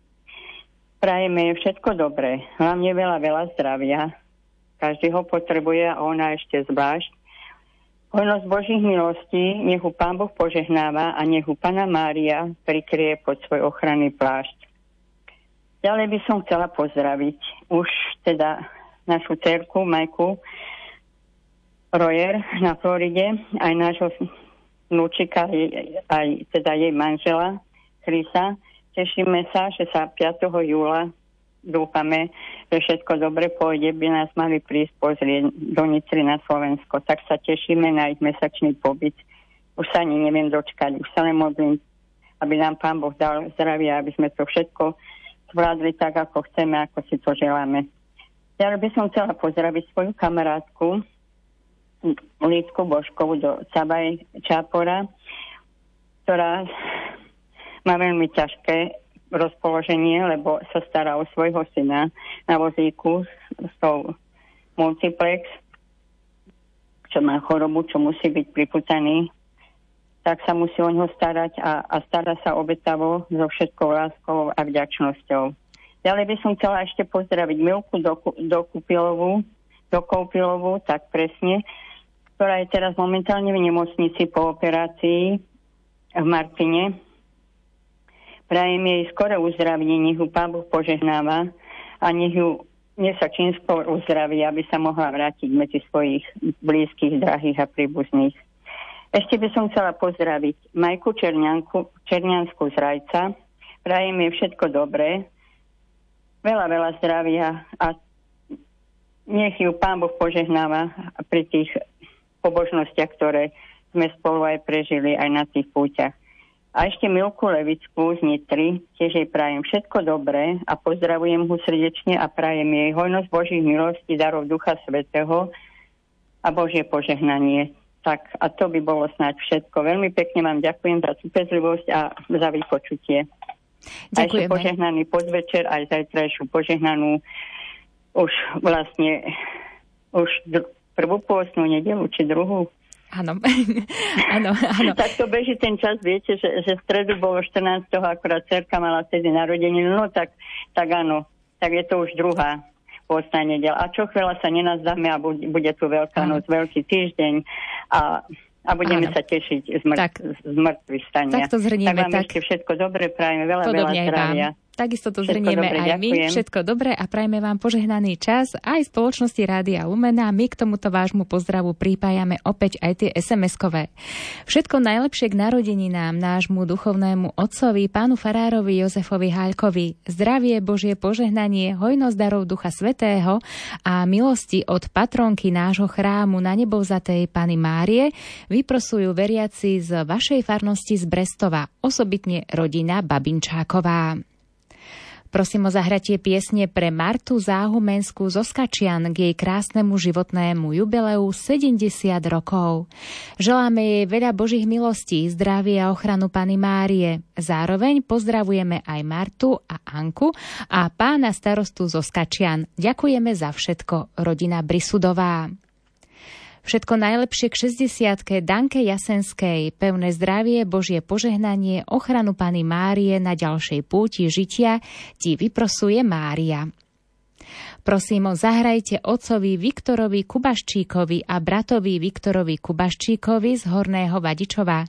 Prajeme všetko dobré, hlavne veľa, veľa zdravia. Každý ho potrebuje a ona ešte zvlášť. Hojnosť Božích milostí nech ho Pán Boh požehnáva a nech ho Pana Mária prikrie pod svoj ochranný plášť. Ďalej by som chcela pozdraviť už teda našu cerku, Majku Rojer na Floride, aj nášho vnúčika, aj teda jej manžela Krisa, Tešíme sa, že sa 5. júla dúfame, že všetko dobre pôjde, by nás mali prísť pozrieť do Nitry na Slovensko. Tak sa tešíme na ich mesačný pobyt. Už sa ani neviem dočkať, už sa len aby nám Pán Boh dal zdravie, aby sme to všetko zvládli tak, ako chceme, ako si to želáme. Ja by som chcela pozdraviť svoju kamarátku Lítku Božkovú do Cabaj Čápora, ktorá má veľmi ťažké rozpoloženie, lebo sa stará o svojho syna na vozíku s tou multiplex, čo má chorobu, čo musí byť priputaný, tak sa musí o ňo starať a, a stará sa obetavo so všetkou láskou a vďačnosťou. Ďalej by som chcela ešte pozdraviť Milku do, do Kupilovu, do Koupilovu, tak presne, ktorá je teraz momentálne v nemocnici po operácii v Martine Prajem jej skore uzdravenie, nech ju Pán Boh požehnáva a nech ju nech sa čím skôr uzdraví, aby sa mohla vrátiť medzi svojich blízkych, drahých a príbuzných. Ešte by som chcela pozdraviť Majku Černianku, Černiansku z Rajca. Prajem jej všetko dobré, veľa, veľa zdravia a nech ju Pán Boh požehnáva pri tých pobožnostiach, ktoré sme spolu aj prežili aj na tých púťach. A ešte Milku Levickú z Nitry, tiež jej prajem všetko dobré a pozdravujem ho srdečne a prajem jej hojnosť Božích milostí, darov Ducha Svetého a Božie požehnanie. Tak a to by bolo snáď všetko. Veľmi pekne vám ďakujem za trpezlivosť a za vypočutie. Ďakujeme. A ešte požehnaný podvečer, aj zajtrajšiu požehnanú už vlastne už prvú pôstnú nedelu, či druhú. Áno, (laughs) áno, áno. tak to beží ten čas, viete, že, že v stredu bolo 14. akurát cerka mala vtedy narodeniny, no tak, tak áno, tak je to už druhá pôstna nedel. A čo chvíľa sa nenazdáme a bude, bude tu Veľká noc, veľký týždeň a a budeme Áno. sa tešiť z, mŕ- Tak. z mŕtvych stania. Tak to zhrnieme, tak vám tak. ešte všetko dobre, prajeme veľa, veľa Podobne aj zdravia. vám. Takisto to Všetko zhrnieme dobre, aj my. ďakujem. Všetko dobré a prajme vám požehnaný čas aj spoločnosti Rádia Lumena. My k tomuto vášmu pozdravu prípajame opäť aj tie SMS-kové. Všetko najlepšie k narodeninám nášmu duchovnému otcovi, pánu farárovi Jozefovi Háľkovi. Zdravie, Božie požehnanie, hojnosť darov Ducha Svetého a milosti od patronky nášho chrámu na nebovzatej Pany Márie vyprosujú veriaci z vašej farnosti z Brestova, osobitne rodina Babinčáková. Prosím o zahratie piesne pre Martu Záhumenskú zo Skačian k jej krásnemu životnému jubileu 70 rokov. Želáme jej veľa Božích milostí, zdravia a ochranu Pany Márie. Zároveň pozdravujeme aj Martu a Anku a pána starostu zo Skačian. Ďakujeme za všetko, rodina Brisudová. Všetko najlepšie k 60 Danke Jasenskej, pevné zdravie, Božie požehnanie, ochranu Pany Márie na ďalšej púti žitia ti vyprosuje Mária. Prosím, zahrajte otcovi Viktorovi Kubaščíkovi a bratovi Viktorovi Kubaščíkovi z Horného Vadičova.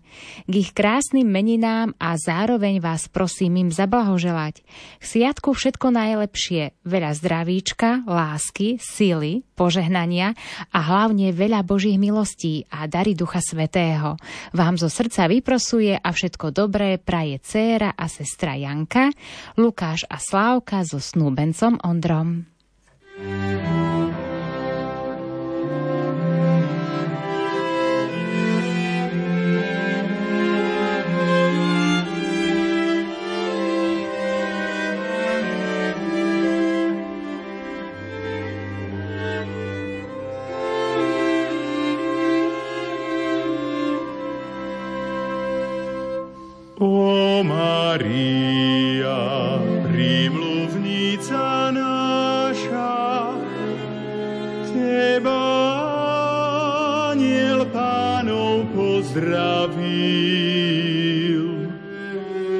K ich krásnym meninám a zároveň vás prosím im zablahoželať. K sviatku všetko najlepšie, veľa zdravíčka, lásky, síly, požehnania a hlavne veľa Božích milostí a dary Ducha Svetého. Vám zo srdca vyprosuje a všetko dobré praje dcéra a sestra Janka, Lukáš a Slávka so snúbencom Ondrom. Maria, pánov pozdravil.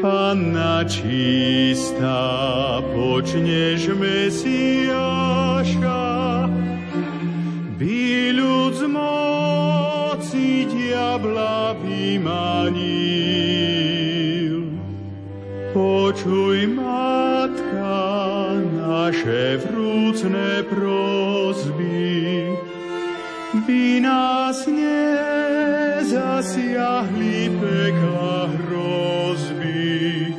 Panna čistá, počneš Mesiáša, by ľud z moci diabla vymanil. Počuj, Matka, naše vrúcne prosby, by nás nezasiahli pekla hrozby.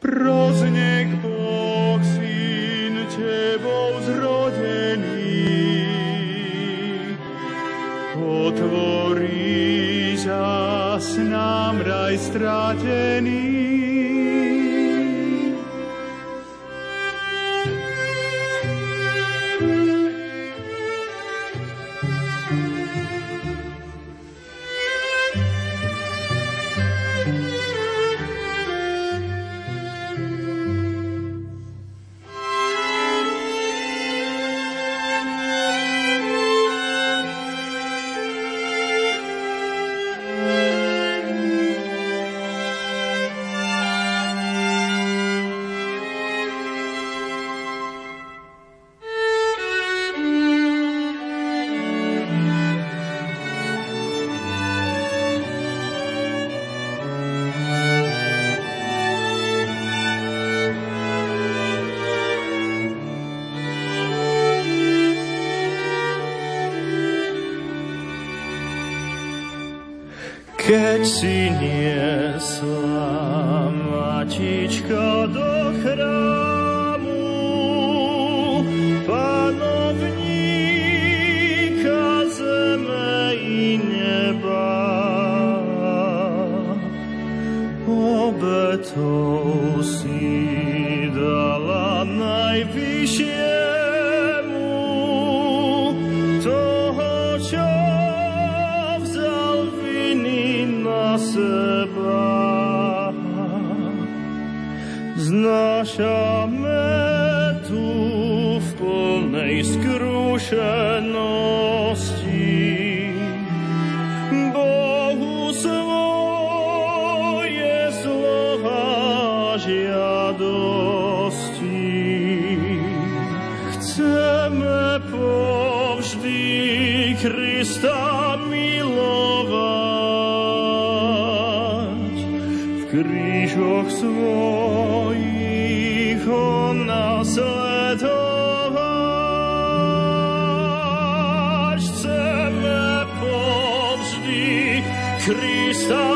Pros nech Boh syn tebou zrodený, otvorí zas nám raj stratený. Keď si niesla matička do svojich on nasledovať. Chceme povždy Krista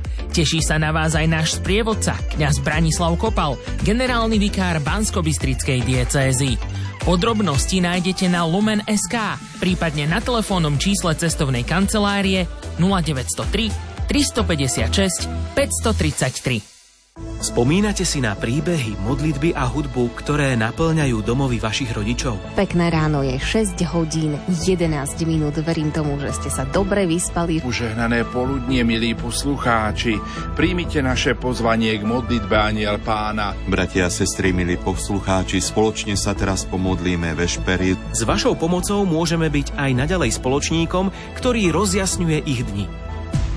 Teší sa na vás aj náš sprievodca, kňaz Branislav Kopal, generálny vikár Bansko-Bystrickej diecézy. Podrobnosti nájdete na Lumen.sk, prípadne na telefónnom čísle cestovnej kancelárie 0903 356 533. Spomínate si na príbehy, modlitby a hudbu, ktoré naplňajú domovy vašich rodičov? Pekné ráno je 6 hodín 11 minút. Verím tomu, že ste sa dobre vyspali. Požehnané poludnie, milí poslucháči. Príjmite naše pozvanie k modlitbe Aniel Pána. Bratia a sestry, milí poslucháči, spoločne sa teraz pomodlíme vešpery. S vašou pomocou môžeme byť aj naďalej spoločníkom, ktorý rozjasňuje ich dni.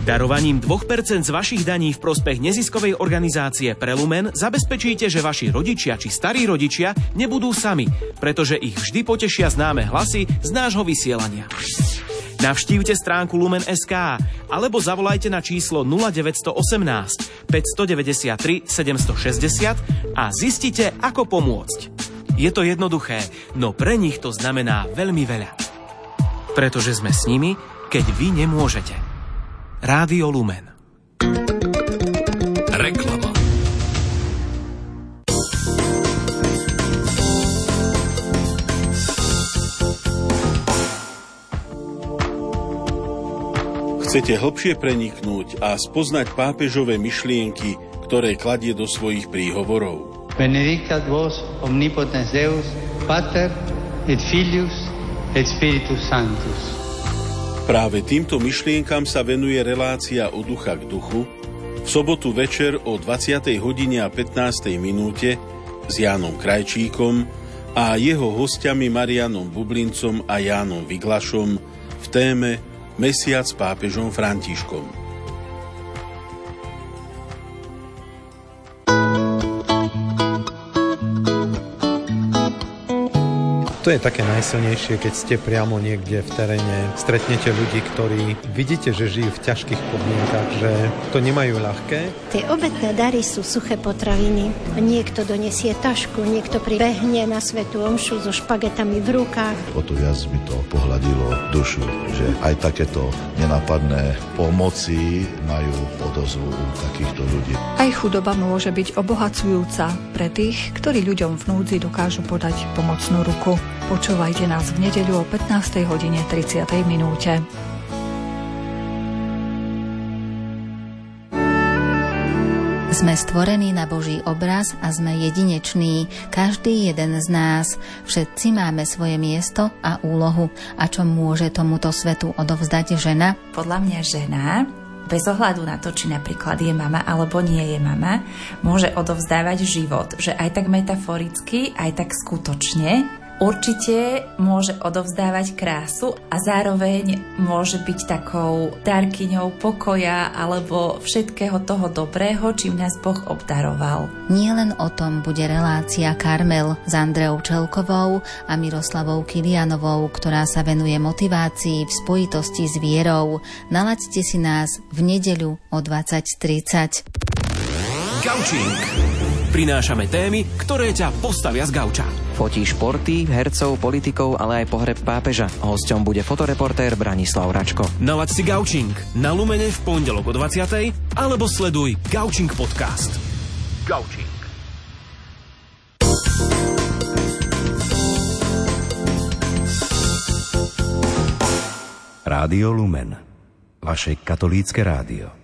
Darovaním 2% z vašich daní v prospech neziskovej organizácie Prelumen zabezpečíte, že vaši rodičia či starí rodičia nebudú sami, pretože ich vždy potešia známe hlasy z nášho vysielania. Navštívte stránku Lumen.sk alebo zavolajte na číslo 0918 593 760 a zistite, ako pomôcť. Je to jednoduché, no pre nich to znamená veľmi veľa. Pretože sme s nimi, keď vy nemôžete. Rádio Lumen. Reklama. Chcete hlbšie preniknúť a spoznať pápežové myšlienky, ktoré kladie do svojich príhovorov? Benedictat vos omnipotens Deus, Pater et Filius et Spiritus Sanctus. Práve týmto myšlienkam sa venuje relácia od ducha k duchu v sobotu večer o 20. hodine a 15. minúte s Jánom Krajčíkom a jeho hostiami Marianom Bublincom a Jánom Vyglašom v téme Mesiac s pápežom Františkom. To je také najsilnejšie, keď ste priamo niekde v teréne, stretnete ľudí, ktorí vidíte, že žijú v ťažkých podmienkach, že to nemajú ľahké. Tie obetné dary sú suché potraviny. Niekto donesie tašku, niekto pribehne na svetú omšu so špagetami v rukách. O to viac mi to pohľadilo dušu, že aj takéto nenápadné pomoci majú odozvu u takýchto ľudí. Aj chudoba môže byť obohacujúca pre tých, ktorí ľuďom v núdzi dokážu podať pomocnú ruku. Počúvajte nás v nedeľu o 15. hodine 30. minúte. Sme stvorení na Boží obraz a sme jedineční, každý jeden z nás. Všetci máme svoje miesto a úlohu. A čo môže tomuto svetu odovzdať žena? Podľa mňa žena bez ohľadu na to, či napríklad je mama alebo nie je mama, môže odovzdávať život, že aj tak metaforicky, aj tak skutočne určite môže odovzdávať krásu a zároveň môže byť takou darkyňou pokoja alebo všetkého toho dobrého, čím nás Boh obdaroval. Nie len o tom bude relácia Karmel s Andreou Čelkovou a Miroslavou Kilianovou, ktorá sa venuje motivácii v spojitosti s vierou. Nalaďte si nás v nedeľu o 20.30. Gaučing. Prinášame témy, ktoré ťa postavia z gauča. Fotí športy, hercov, politikov, ale aj pohreb pápeža. Hosťom bude fotoreportér Branislav Račko. Nalaď si Gaučing na Lumene v pondelok o 20. alebo sleduj Gaučing podcast. Gaučing. Rádio Lumen. vaše katolícke rádio.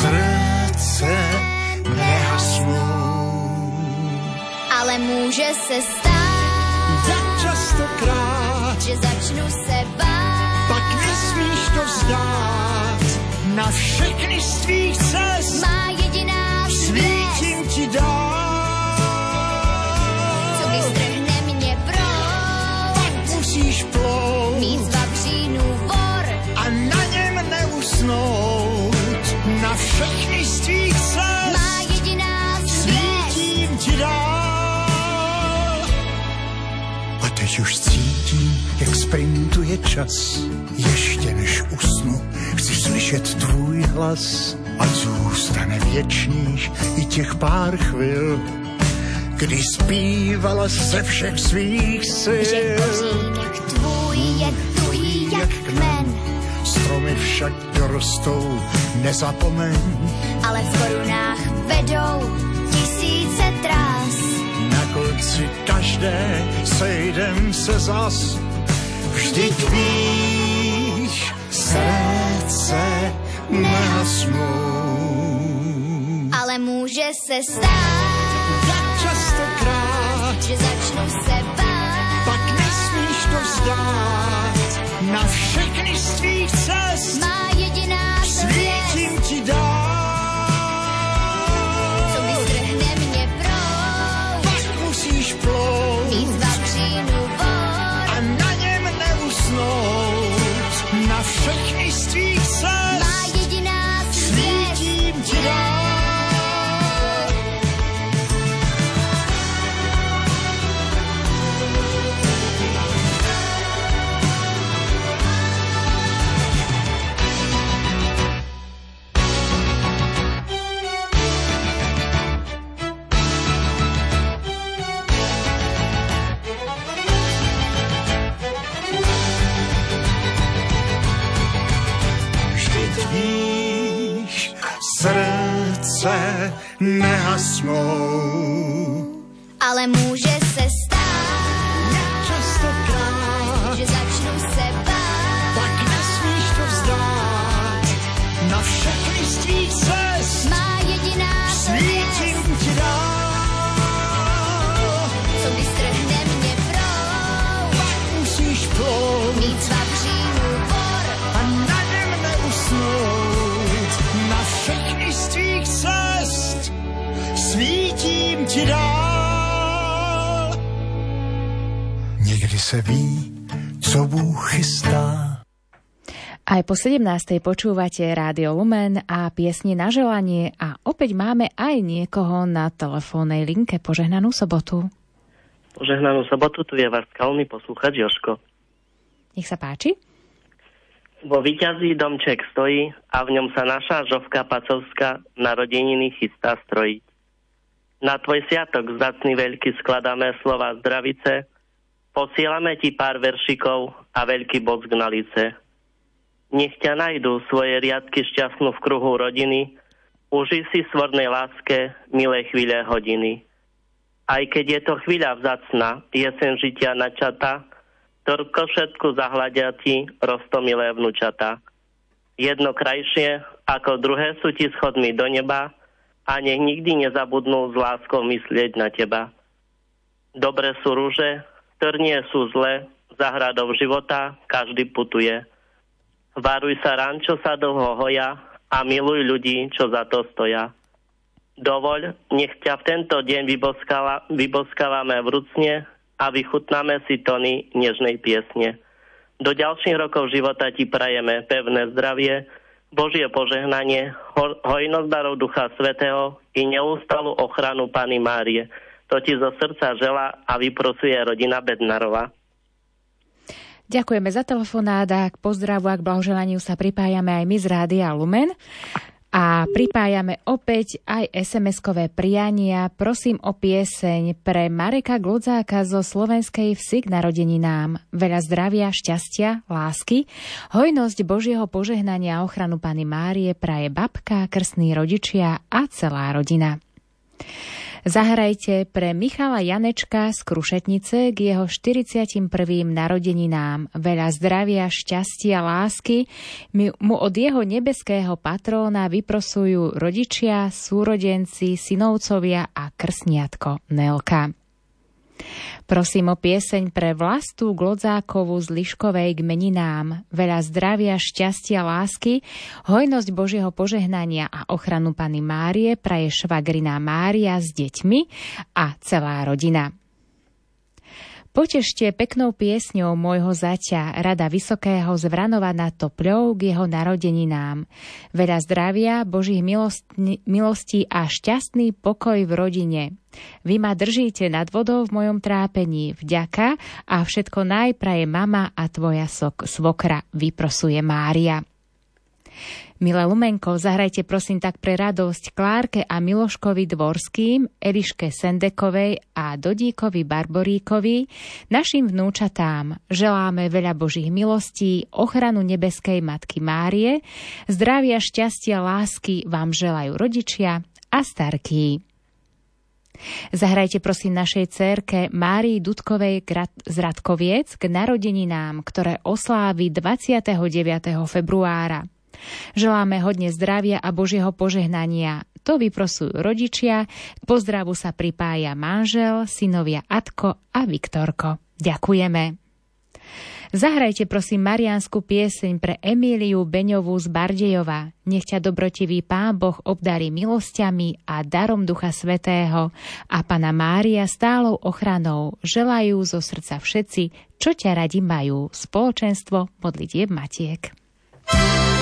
srdce nehasnou. ale může se stát, Tak častokrát, že začnu se bát. pak nesmíš to vzdát. Na všechny z tvých cest Má jediná svítím svět, ti dál. co vystrhne mě proud. Musíš plout Mít všechny z tvých cest má jediná svítím ti dál. A teď už cítím, jak sprintuje čas. Ještě než usnu, chci slyšet tvůj hlas. A zůstane věčných i těch pár chvil, kdy zpívala ze všech svých sil. Že kořínek tvůj je tuhý jak kmen, Stromy však dorostou, nezapomeň. ale v korunách vedou tisíce trás. Na konci každé sejdem se zas. Vždyť víš, srdce nehasnou. Ale může se stát, Jak častokrát, že začnu se bát. pak nesmíš to vzdát. Na všechny z tvých cest Má jediná svět, svítím ti dál. Nehasnou. Ale může se ti dál. Někdy se ví, co Bůh chystá. Aj po 17. počúvate Rádio Lumen a piesni na želanie a opäť máme aj niekoho na telefónnej linke. Požehnanú sobotu. Požehnanú sobotu, tu je váš skalný poslúchač Joško. Nech sa páči. Vo výťazí domček stojí a v ňom sa naša Žovka Pacovská narodeniny chystá strojiť. Na tvoj sviatok vzácný veľký skladáme slova zdravice, posielame ti pár veršikov a veľký bock na lice. Nech ťa najdú svoje riadky šťastnú v kruhu rodiny, uži si svornej láske milé chvíle hodiny. Aj keď je to chvíľa vzácna, jesen žitia načata, Torko všetku zahľadia ti rostomilé vnúčata. Jedno krajšie, ako druhé sú ti schodmi do neba a nech nikdy nezabudnú s láskou myslieť na teba. Dobre sú rúže, trnie sú zlé, zahradov života každý putuje. Varuj sa rančo sa dlho hoja a miluj ľudí, čo za to stoja. Dovoľ, nech ťa v tento deň vyboskávame vrúcne a vychutnáme si tony nežnej piesne. Do ďalších rokov života ti prajeme pevné zdravie, Božie požehnanie, ho- hojnosť darov Ducha Svetého i neustalú ochranu Pany Márie. To ti zo srdca žela a vyprosuje rodina Bednarova. Ďakujeme za telefonát a k pozdravu a k blahoželaniu sa pripájame aj my z Rádia Lumen. A pripájame opäť aj SMS-kové priania. Prosím o pieseň pre Mareka Glodzáka zo slovenskej vsi k narodeninám. Veľa zdravia, šťastia, lásky, hojnosť Božieho požehnania a ochranu Pany Márie praje babka, krstní rodičia a celá rodina. Zahrajte pre Michala Janečka z Krušetnice k jeho 41. narodeninám. Veľa zdravia, šťastia, lásky mu od jeho nebeského patróna vyprosujú rodičia, súrodenci, synovcovia a krsniatko Nelka. Prosím o pieseň pre Vlastu Glodzákovu z Liškovej k meninám. Veľa zdravia, šťastia, lásky, hojnosť Božieho požehnania a ochranu Pany Márie praje švagrina Mária s deťmi a celá rodina. Potešte peknou piesňou môjho zaťa Rada Vysokého z Vranova nad Topľou k jeho narodeninám. Veľa zdravia, Božích milostí a šťastný pokoj v rodine. Vy ma držíte nad vodou v mojom trápení. Vďaka a všetko najpraje mama a tvoja sok, svokra, vyprosuje Mária. Milé Lumenko, zahrajte prosím tak pre radosť Klárke a Miloškovi Dvorským, Eliške Sendekovej a Dodíkovi Barboríkovi, našim vnúčatám. Želáme veľa Božích milostí, ochranu nebeskej Matky Márie, zdravia, šťastia, lásky vám želajú rodičia a starkí. Zahrajte prosím našej cerke Márii Dudkovej z Radkoviec k narodeninám, ktoré oslávi 29. februára. Želáme hodne zdravia a Božieho požehnania. To vyprosujú rodičia. K pozdravu sa pripája manžel, synovia Atko a Viktorko. Ďakujeme. Zahrajte prosím mariánsku pieseň pre Emíliu Beňovú z Bardejova. Nech ťa dobrotivý Pán Boh obdarí milosťami a darom Ducha Svetého a Pana Mária stálou ochranou želajú zo srdca všetci, čo ťa radi majú, spoločenstvo modlitieb Matiek. Matke, vola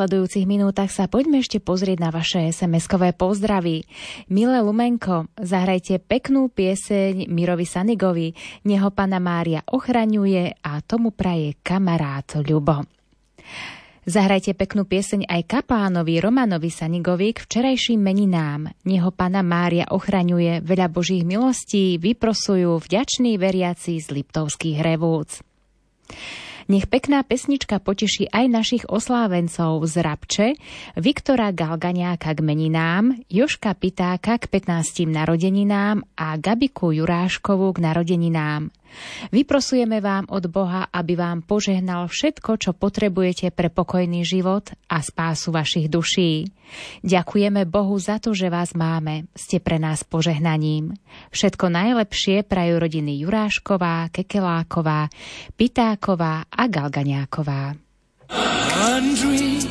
nasledujúcich minútach sa poďme ešte pozrieť na vaše SMS-kové pozdravy. Milé Lumenko, zahrajte peknú pieseň Mirovi Sanigovi, neho pana Mária ochraňuje a tomu praje kamarát Ľubo. Zahrajte peknú pieseň aj kapánovi Romanovi Sanigovi k včerajším meninám. Neho pana Mária ochraňuje, veľa božích milostí vyprosujú vďační veriaci z Liptovských revúc. Nech pekná pesnička poteší aj našich oslávencov z Rabče, Viktora Galganiáka k meninám, Joška Pitáka k 15. narodeninám a Gabiku Juráškovu k narodeninám. Vyprosujeme vám od Boha, aby vám požehnal všetko, čo potrebujete pre pokojný život a spásu vašich duší. Ďakujeme Bohu za to, že vás máme. Ste pre nás požehnaním. Všetko najlepšie prajú rodiny Jurášková, Kekeláková, Pitáková a Galganiáková. One dream,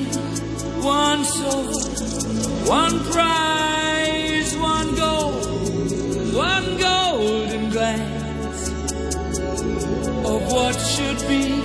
one soul, one prize, should be.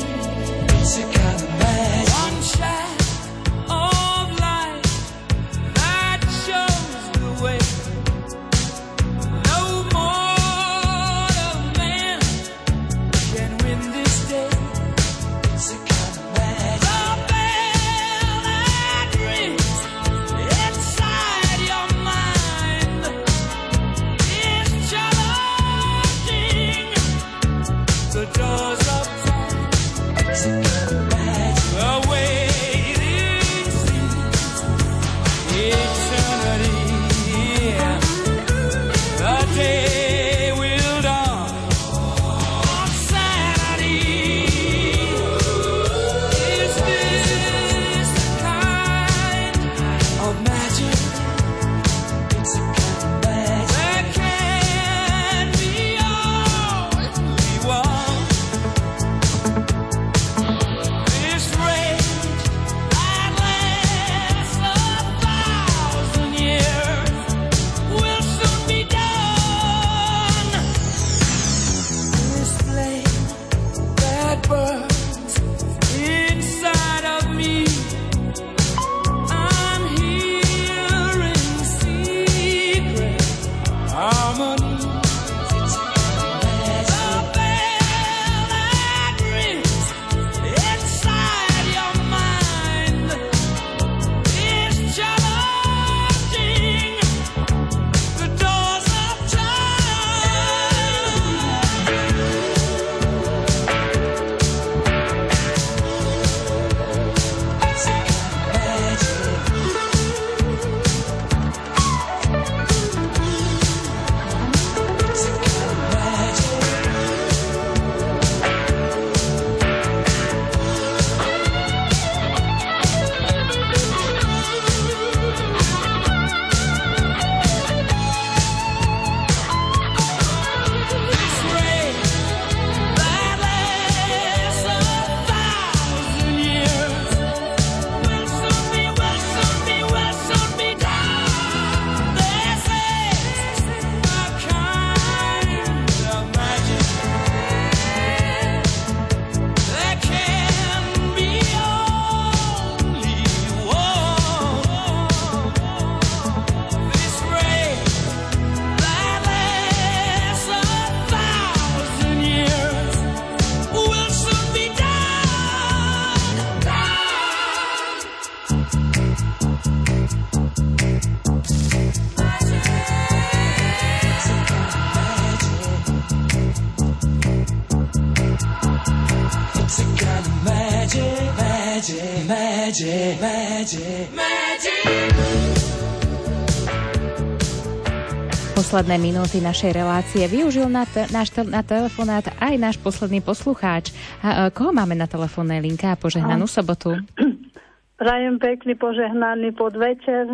Posledné minúty našej relácie využil na, te, náš te, na telefonát aj náš posledný poslucháč. A, a, koho máme na telefónnej linke a požehnanú sobotu? (clears throat) Prajem pekný požehnaný podvečer.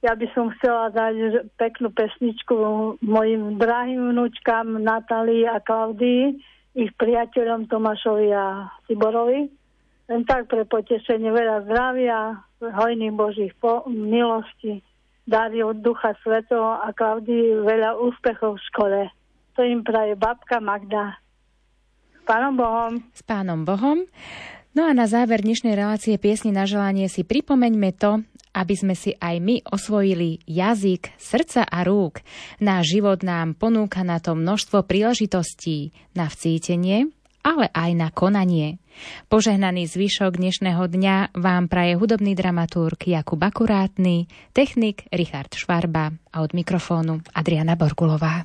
Ja by som chcela dať peknú pesničku mojim drahým vnúčkam Natalii a Klaudii, ich priateľom Tomášovi a Tiborovi len tak pre potešenie veľa zdravia, hojných božích po- milosti, darí od Ducha Svetého a Klaudii veľa úspechov v škole. To im praje babka Magda. S pánom Bohom. S pánom Bohom. No a na záver dnešnej relácie piesni na želanie si pripomeňme to, aby sme si aj my osvojili jazyk, srdca a rúk. Náš život nám ponúka na to množstvo príležitostí na vcítenie, ale aj na konanie. Požehnaný zvyšok dnešného dňa vám praje hudobný dramaturg Jakub Akurátny, technik Richard Švarba a od mikrofónu Adriana Borgulová.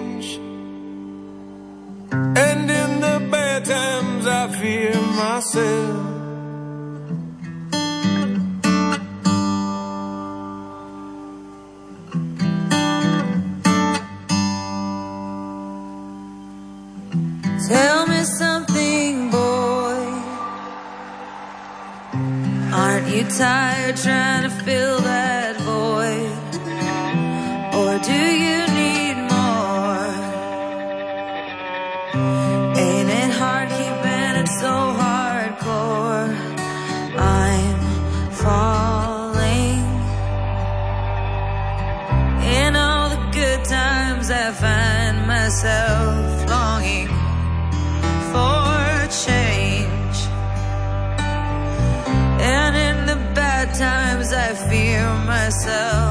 And in the bad times, I fear myself. Tell me something, boy. Aren't you tired trying to fill that myself.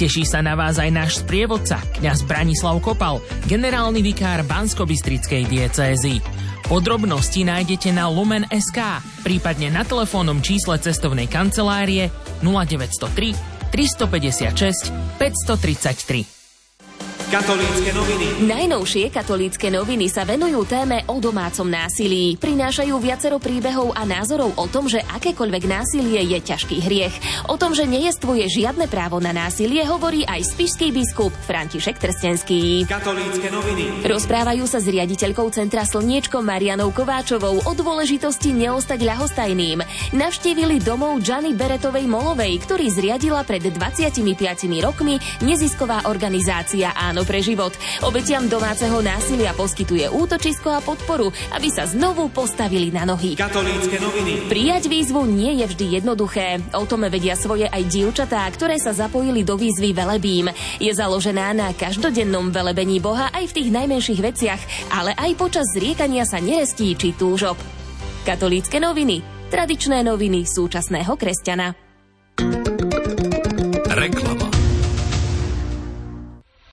Teší sa na vás aj náš sprievodca, kňaz Branislav Kopal, generálny vikár Bansko-Bystrickej diecézy. Podrobnosti nájdete na Lumen.sk, prípadne na telefónnom čísle cestovnej kancelárie 0903 356 533. Katolícke noviny. Najnovšie katolícke noviny sa venujú téme o domácom násilí. Prinášajú viacero príbehov a názorov o tom, že akékoľvek násilie je ťažký hriech. O tom, že nejestvuje žiadne právo na násilie, hovorí aj spišský biskup František Trstenský. Katolícke noviny. Rozprávajú sa s riaditeľkou Centra Slniečko Marianou Kováčovou o dôležitosti neostať ľahostajným. Navštívili domov Gianni Beretovej Molovej, ktorý zriadila pred 25 rokmi nezisková organizácia Áno pre život. Obetiam domáceho násilia poskytuje útočisko a podporu, aby sa znovu postavili na nohy. Katolícke noviny. Prijať výzvu nie je vždy jednoduché. O tom vedia svoje aj dievčatá, ktoré sa zapojili do výzvy Velebím. Je založená na každodennom velebení Boha aj v tých najmenších veciach, ale aj počas zriekania sa nerestí či túžob. Katolícke noviny. Tradičné noviny súčasného kresťana.